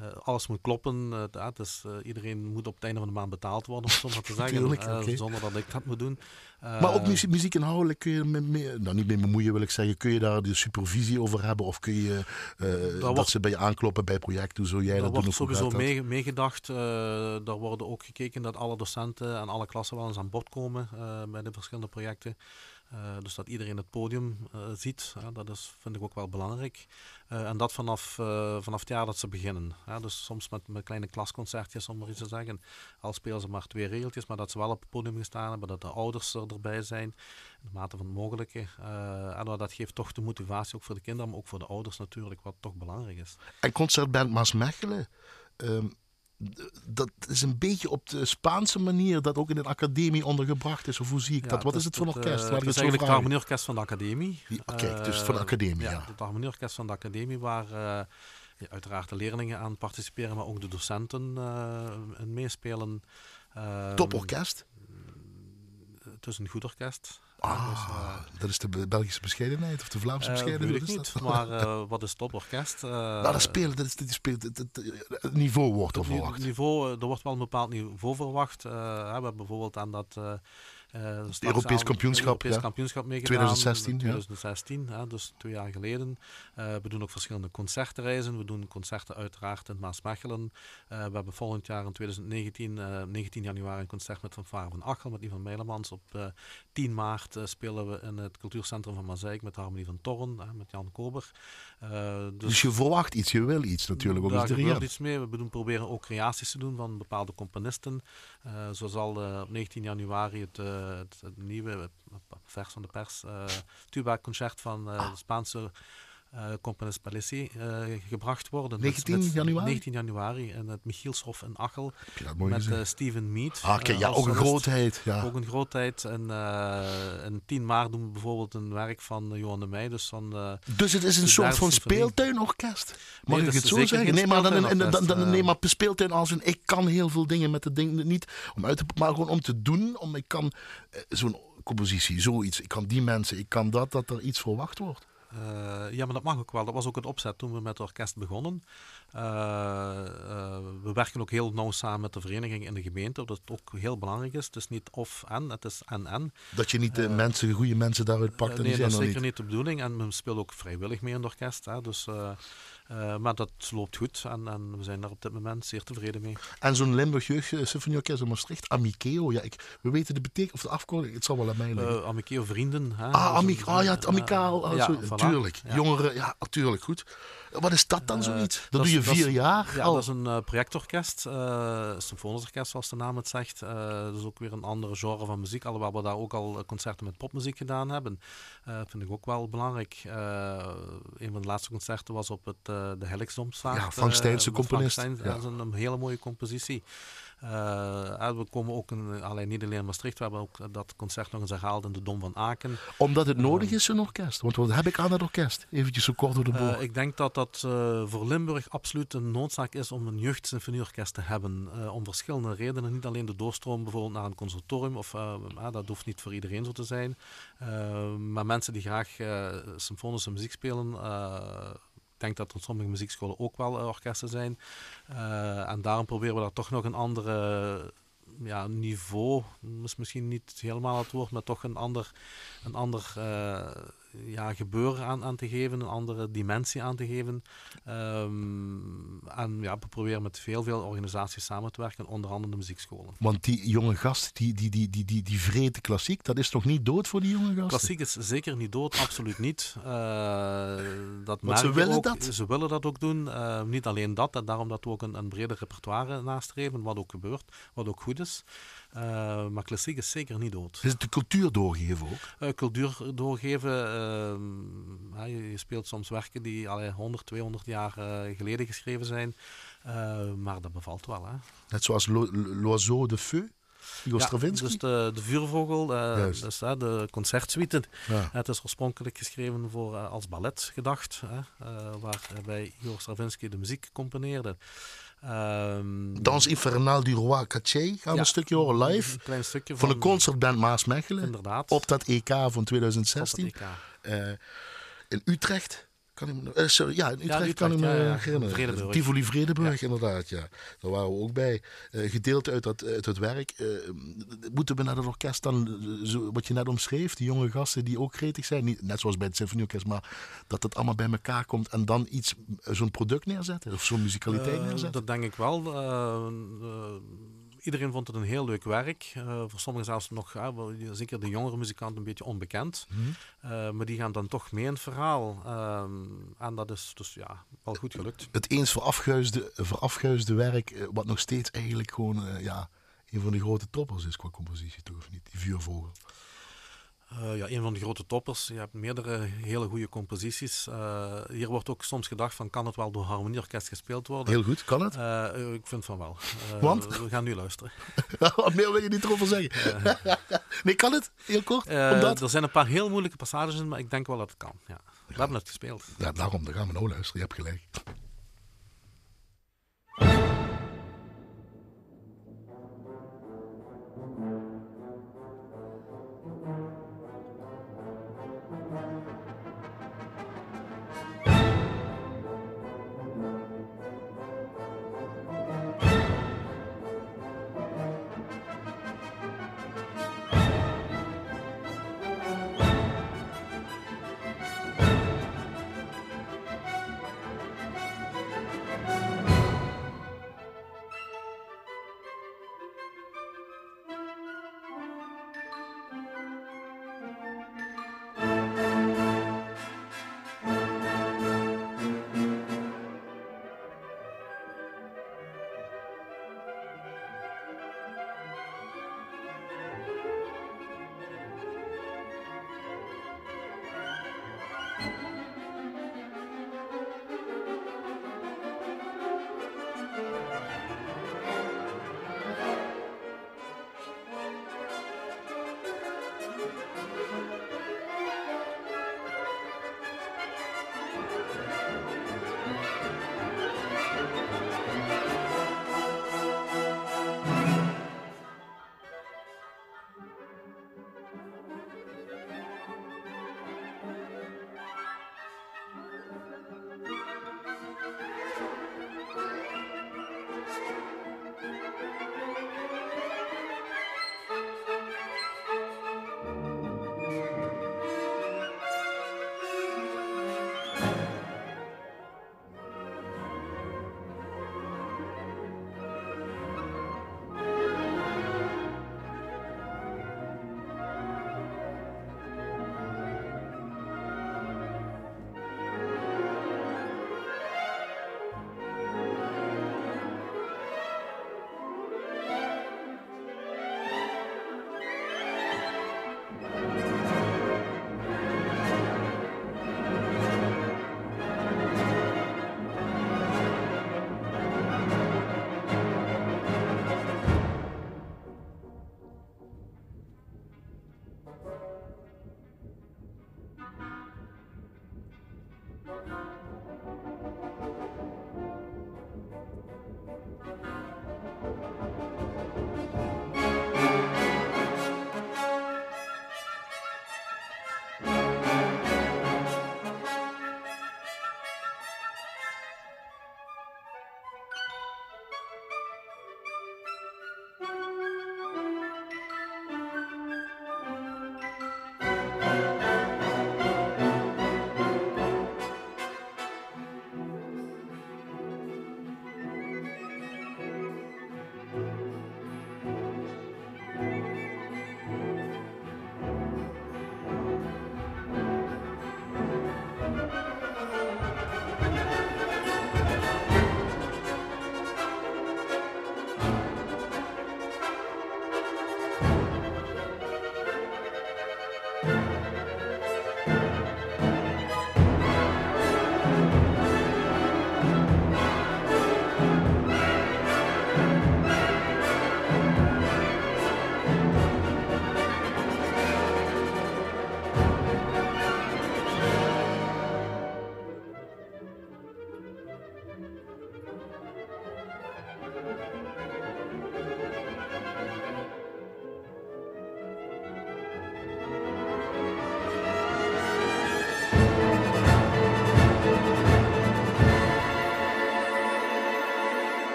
uh, alles moet kloppen. Uh, dus, uh, iedereen moet op het einde van de maand betaald worden, om het zo maar te zeggen. Tuurlijk, okay. Zonder dat ik dat moet doen. maar ook muziek, muziek inhoudelijk kun je met nou niet mee bemoeien wil ik zeggen. Kun je daar de supervisie over hebben? Of kun je dat wordt, ze bij je aankloppen bij projecten? Hoe zou jij dat doen? wordt sowieso mee, meegedacht. daar worden ook gekeken dat alle docenten en alle klassen wel eens aan bod komen bij de verschillende projecten. Uh, dus dat iedereen het podium uh, ziet, uh, dat is, vind ik ook wel belangrijk. Eh, en dat vanaf, vanaf het jaar dat ze beginnen. dus soms met, met kleine klasconcertjes, om maar iets te zeggen. Al spelen ze maar twee regeltjes, maar dat ze wel op het podium gestaan hebben, dat de ouders er erbij zijn, in de mate van het mogelijke. en dat geeft toch de motivatie ook voor de kinderen, maar ook voor de ouders natuurlijk, wat toch belangrijk is. En Concertband Maasmechelen... Um dat is een beetje op de Spaanse manier dat ook in een academie ondergebracht is. Of hoe zie ik dat? Wat is het voor een orkest? Uh, het is eigenlijk het harmonieorkest van de academie. Oké, dus van de academie, ja. ja. Het harmonieorkest van de academie waar ja, uiteraard de leerlingen aan participeren, maar ook de docenten meespelen. Toporkest? Het is een goed orkest. Ah, dus, uh, dat is de Belgische bescheidenheid of de Vlaamse uh, bescheidenheid? Weet ik niet, maar uh, wat is toporkest? nou, dat speelt, dat is, dat speelt het, niveau wordt er verwacht. Niveau, er wordt wel een bepaald niveau verwacht. we hebben bijvoorbeeld aan dat uh, het Europees kampioenschap, Europees ja. kampioenschap meegedaan. 2016, 2016 ja. dus twee jaar geleden. Uh, we doen ook verschillende concertreizen. We doen concerten uiteraard in Maasmechelen. Uh, we hebben volgend jaar in 2019, 19 januari, een concert met Fanfare van Achel, met Ivan Meilemans. Op 10 maart spelen we in het cultuurcentrum van Mazeik met de Harmonie van Torren, met Jan Kober. Dus, dus, je verwacht iets, je wil iets natuurlijk. Daar gebeurt iets mee. We doen, proberen ook creaties te doen van bepaalde componisten. zo zal op 19 januari het het, het, nieuwe, vers van de pers, uh, tuba-concert van uh, de Spaanse uh, componist Palissy uh, gebracht worden. 19 met, januari? 19 januari in het Michielshof in Achel. Met uh, Steven Mead. Ah, okay, ja, ook een grootheid. Ja. Ook een grootheid. En in 10 maart doen we bijvoorbeeld een werk van Johan de Meij. Dus, van, dus het is een soort van speeltuinorkest? Mag nee, ik het zo zeggen? Nee maar, dan, dan, dan, nee, maar speeltuin als een... Ik kan heel veel dingen met het ding niet om uit te... Maar gewoon om te doen. Om, ik kan zo'n compositie, zoiets. Ik kan die mensen, ik kan dat, dat er iets verwacht wordt. Uh, ja, maar dat mag ook wel. Dat was ook het opzet toen we met het orkest begonnen. Uh, uh, we werken ook heel nauw samen met de vereniging in de gemeente, dat het ook heel belangrijk is. Het is niet of en, het is en en. Dat je niet de mensen, goede mensen daaruit pakt. nee, die dat is zijn er zeker niet. de bedoeling. En we spelen ook vrijwillig mee in het orkest. Hè, dus uh, maar dat loopt goed en, en, we zijn daar op dit moment zeer tevreden mee. En zo'n Limburg Jeugd Symfonieorkest in Maastricht, Amiceo, ja, ik, we weten de betekenis of de afkorting, het zal wel aan mij liggen. Uh, Amiceo Vrienden. Hè, ah, amic ah, ja, het amicaal, uh, ja, voilà. tuurlijk. Ja. Jongeren, ja, natuurlijk, goed. Wat is dat dan zoiets? Dat, dat doe je vier jaar? Ja, dat is een projectorkest, uh, symfonisch orkest zoals de naam het zegt. dat is ook weer een andere genre van muziek, alhoewel we daar ook al concerten met popmuziek gedaan hebben. Dat vind ik ook wel belangrijk. een van de laatste concerten was op het, de Helixdom ja, Frank componist. Frank ja. Dat is een, een, hele mooie compositie. Uh, we komen ook in, alleen niet alleen in Maastricht, we hebben ook dat concert nog eens herhaald in de Dom van Aken. Omdat het nodig is, een orkest? Want wat heb ik aan het orkest? Eventjes zo kort door de bocht. Ik denk dat dat voor Limburg absoluut een noodzaak is om een jeugdsymfonieorkest te hebben. om verschillende redenen. Niet alleen de doorstroom bijvoorbeeld naar een conservatorium, of, dat hoeft niet voor iedereen zo te zijn. maar mensen die graag symfonische muziek spelen denk dat er sommige muziekscholen ook wel uh, orkesten zijn. Uh, en daarom proberen we daar toch nog een andere ja, niveau, is misschien niet helemaal het woord, maar toch een ander, een ander uh, ja, gebeuren aan, aan te geven, een andere dimensie aan te geven. Um, en ja, we proberen met veel, veel organisaties samen te werken, onder andere de muziekscholen. Want die jonge gast, die, die, die, die, die, die vrede klassiek, dat is nog niet dood voor die jonge gasten? Klassiek is zeker niet dood, absoluut niet. Uh, dat Want ze willen ook, dat? Ze willen dat ook doen. Uh, niet alleen dat, en daarom dat we ook een, een breder repertoire nastreven, wat ook gebeurt, wat ook goed is. Uh, maar klassiek is zeker niet dood. Is het de cultuur doorgeven ook? Uh, cultuur doorgeven. Uh, je, je, speelt soms werken die al 100, 200 jaar geleden geschreven zijn. maar dat bevalt wel. Hè? Net zoals L'Oiseau de Feu? Ja, Stravinsky? dus de, de vuurvogel, dus, de concertsuite. Ja. Het is oorspronkelijk geschreven voor, als ballet gedacht, waarbij Igor Stravinsky de muziek componeerde. Um, Dans Infernal du Roi Caché gaan we ja, een stukje horen live. Een klein stukje van, van de concertband Maas Mechelen. Inderdaad. Op dat EK van 2016. EK. Uh, in Utrecht. Kan ik me, sorry, ja, in Utrecht, ja, Utrecht kan ik me ja, herinneren. Vredeburg. Tivoli Vredeburg, inderdaad. Ja. Daar waren we ook bij. Uh, gedeeld uit dat, uit het werk. moeten we naar het orkest dan, zo, wat je net omschreef, die jonge gasten die ook gretig zijn, niet, net zoals bij het symfonieorkest, maar dat het allemaal bij elkaar komt en dan iets, zo'n product neerzetten of zo'n musicaliteit neerzetten? Dat denk ik wel iedereen vond het een heel leuk werk. Uh, voor sommigen zelfs nog, uh, zeker de jongere muzikanten, een beetje onbekend. Mm -hmm. uh, maar die gaan dan toch mee in het verhaal. en dat is dus ja, wel goed gelukt. Het eens verafgeusde werk, wat nog steeds eigenlijk gewoon ja, een van de grote toppers is qua compositie, toch of niet? Die vuurvogel. Uh, ja, een van de grote toppers. Je hebt meerdere hele goede composities. Uh, hier wordt ook soms gedacht van kan het wel door harmonieorkest gespeeld worden? Heel goed, kan het? Uh, ik vind van wel. Want? We gaan nu luisteren. Wat meer wil je niet erover zeggen? nee, kan het? Heel kort? Omdat? Er zijn een paar heel moeilijke passages in, maar ik denk wel dat het kan. Ja. We hebben het gespeeld. Ja, daarom, dan gaan we nou luisteren. Je hebt gelijk.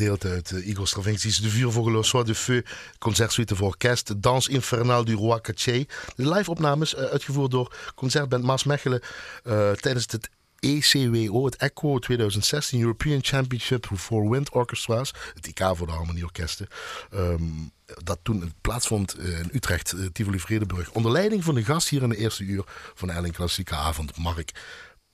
Gedeelte uit uh, Igor Stravinsky's De Vuur voor de Feu, concertsuite voor orkest, Dans Infernal du Roi Caché. De live-opnames uh, uitgevoerd door Concertband Maas Mechelen uh, tijdens het ECWO, het ECHO 2016 European Championship for Wind Orchestra's, het IK voor de harmonieorkesten. Um, dat toen plaatsvond in Utrecht, Tivoli Vredenburg, onder leiding van de gast hier in de eerste uur van Eiling Klassieke Avond, Mark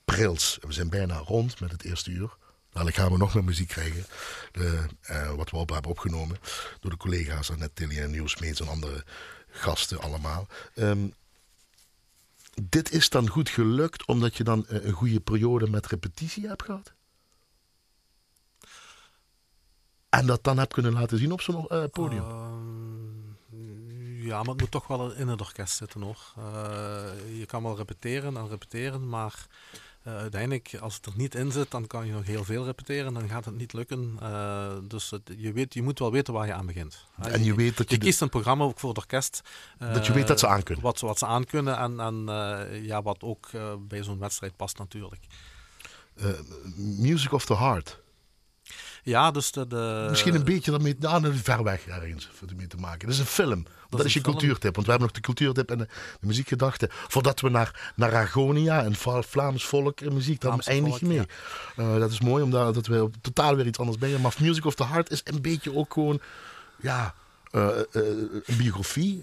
Prils. We zijn bijna rond met het eerste uur. Dadelijk gaan we nog meer muziek krijgen. De, uh, wat we al hebben opgenomen door de collega's Annette Tilly en Niels en andere gasten allemaal. Um, dit is dan goed gelukt omdat je dan een goede periode met repetitie hebt gehad? En dat dan hebt kunnen laten zien op zo'n uh, podium? Uh, ja, maar het moet toch wel in het orkest zitten. Uh, je kan wel repeteren en repeteren, maar uh, uiteindelijk, als het er niet in zit, dan kan je nog heel veel repeteren, dan gaat het niet lukken. Uh, dus het, je, weet, je moet wel weten waar je aan begint. En je, weet dat je, je kiest een programma ook voor het orkest. Dat je weet dat ze aan kunnen. Wat, wat ze aan kunnen en, en ja, wat ook bij zo'n wedstrijd past natuurlijk. music of the Heart. Ja, dus de, de... Misschien een beetje daarmee, nou, ver weg ergens mee te maken. Dat is een film. Dat, dat is, je film. cultuurtip. Want we hebben nog de cultuurtip en de, de muziekgedachte. Voordat we naar, naar Agonia en Vlaams volk en muziek, dan eindig je mee. Ja. Uh, dat is mooi, omdat dat we totaal weer iets anders brengen. Maar Music of the Heart is een beetje ook gewoon... Ja, een biografie.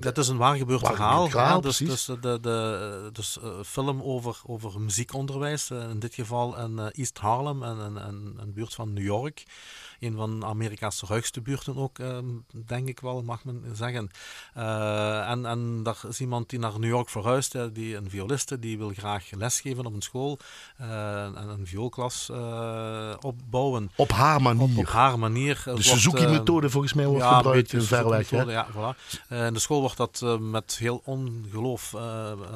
dat is een waar gebeurd verhaal. verhaal dus, dus, de, de, dus film over, over muziekonderwijs. in dit geval in East Harlem, en een, een buurt van New York een van Amerika's ruigste buurten ook, ehm, denk ik wel, mag men zeggen. Uh, en, en daar is iemand die naar New York verhuist, die een violiste, die wil graag lesgeven op een school uh, en een vioolklas uh, opbouwen. Op haar manier. Op, op haar manier. De Suzuki-methode volgens mij wordt ja, gebruikt in verweg. Ja, voilà. in de school wordt dat met heel ongeloof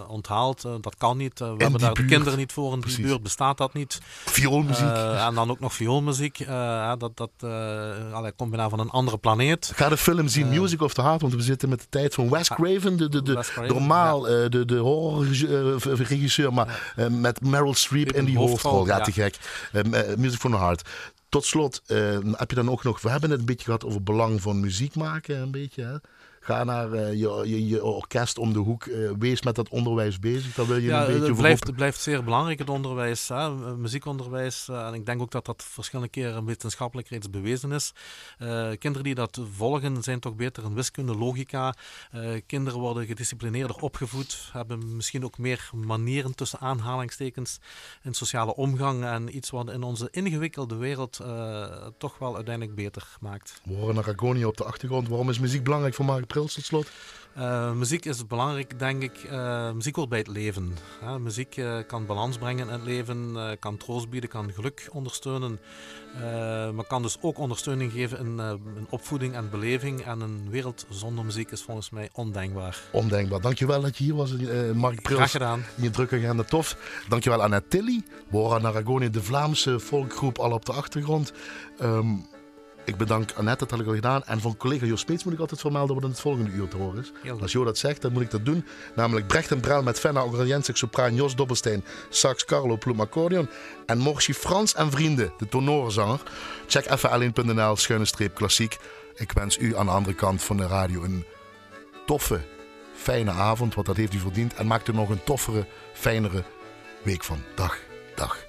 onthaald. dat kan niet. we hebben daar de kinderen niet voor. In die buurt bestaat dat niet. Vioolmuziek. en dan ook nog vioolmuziek. dat, dat uh, allee, komt bijna van een andere planeet. Ga de film zien, uh, Music of the Heart, want we zitten met de tijd van Wes Craven, de, de, de, Craven, normaal ja. uh, de, de horrorregisseur, maar met Meryl Streep in die hoofdrol. hoofdrol. Ja, ja, te gek. Music from the Heart. Tot slot, heb je dan ook nog, we hebben het een beetje gehad over belang van muziek maken, een beetje hè? Ga naar uh, je, je, je, orkest om de hoek. Uh, wees met dat onderwijs bezig. Dan wil je ja, een beetje het blijft, het blijft zeer belangrijk, het onderwijs. Hè? Muziekonderwijs. Uh, en ik denk ook dat dat verschillende keren wetenschappelijk reeds bewezen is. kinderen die dat volgen zijn toch beter in wiskunde, logica. kinderen worden gedisciplineerder opgevoed. Hebben misschien ook meer manieren tussen aanhalingstekens in sociale omgang. En iets wat in onze ingewikkelde wereld toch wel uiteindelijk beter maakt. We horen naar op de achtergrond. Waarom is muziek belangrijk voor Mark Tot slot? Uh, muziek is belangrijk, denk ik. Uh, muziek hoort bij het leven. Muziek uh, kan balans brengen in het leven, kan troost bieden, kan geluk ondersteunen. maar kan dus ook ondersteuning geven in, in, opvoeding en beleving. En een wereld zonder muziek is volgens mij ondenkbaar. Ondenkbaar. Dankjewel dat je hier was, Mark Prils. Graag gedaan. In je drukke agenda, tof. Dankjewel Annette Tilly, Bora Naragoni, de Vlaamse volkgroep, al op de achtergrond. Um, ik bedank Annette, dat had ik al gedaan. En van collega Jo Speets moet ik altijd vermelden wat in het volgende uur te horen is. Als Jo dat zegt, dan moet ik dat doen. Namelijk Brecht en Brel met Fenna Ograniensik, sopraan Jos Dobbelsteen, sax Carlo accordeon. En Morsi Frans en Vrienden, de tonorenzanger. Check even alleen.nl, schuine streep klassiek. Ik wens u aan de andere kant van de radio een toffe, fijne avond, want dat heeft u verdiend. En maak er nog een toffere, fijnere week van. Dag, dag.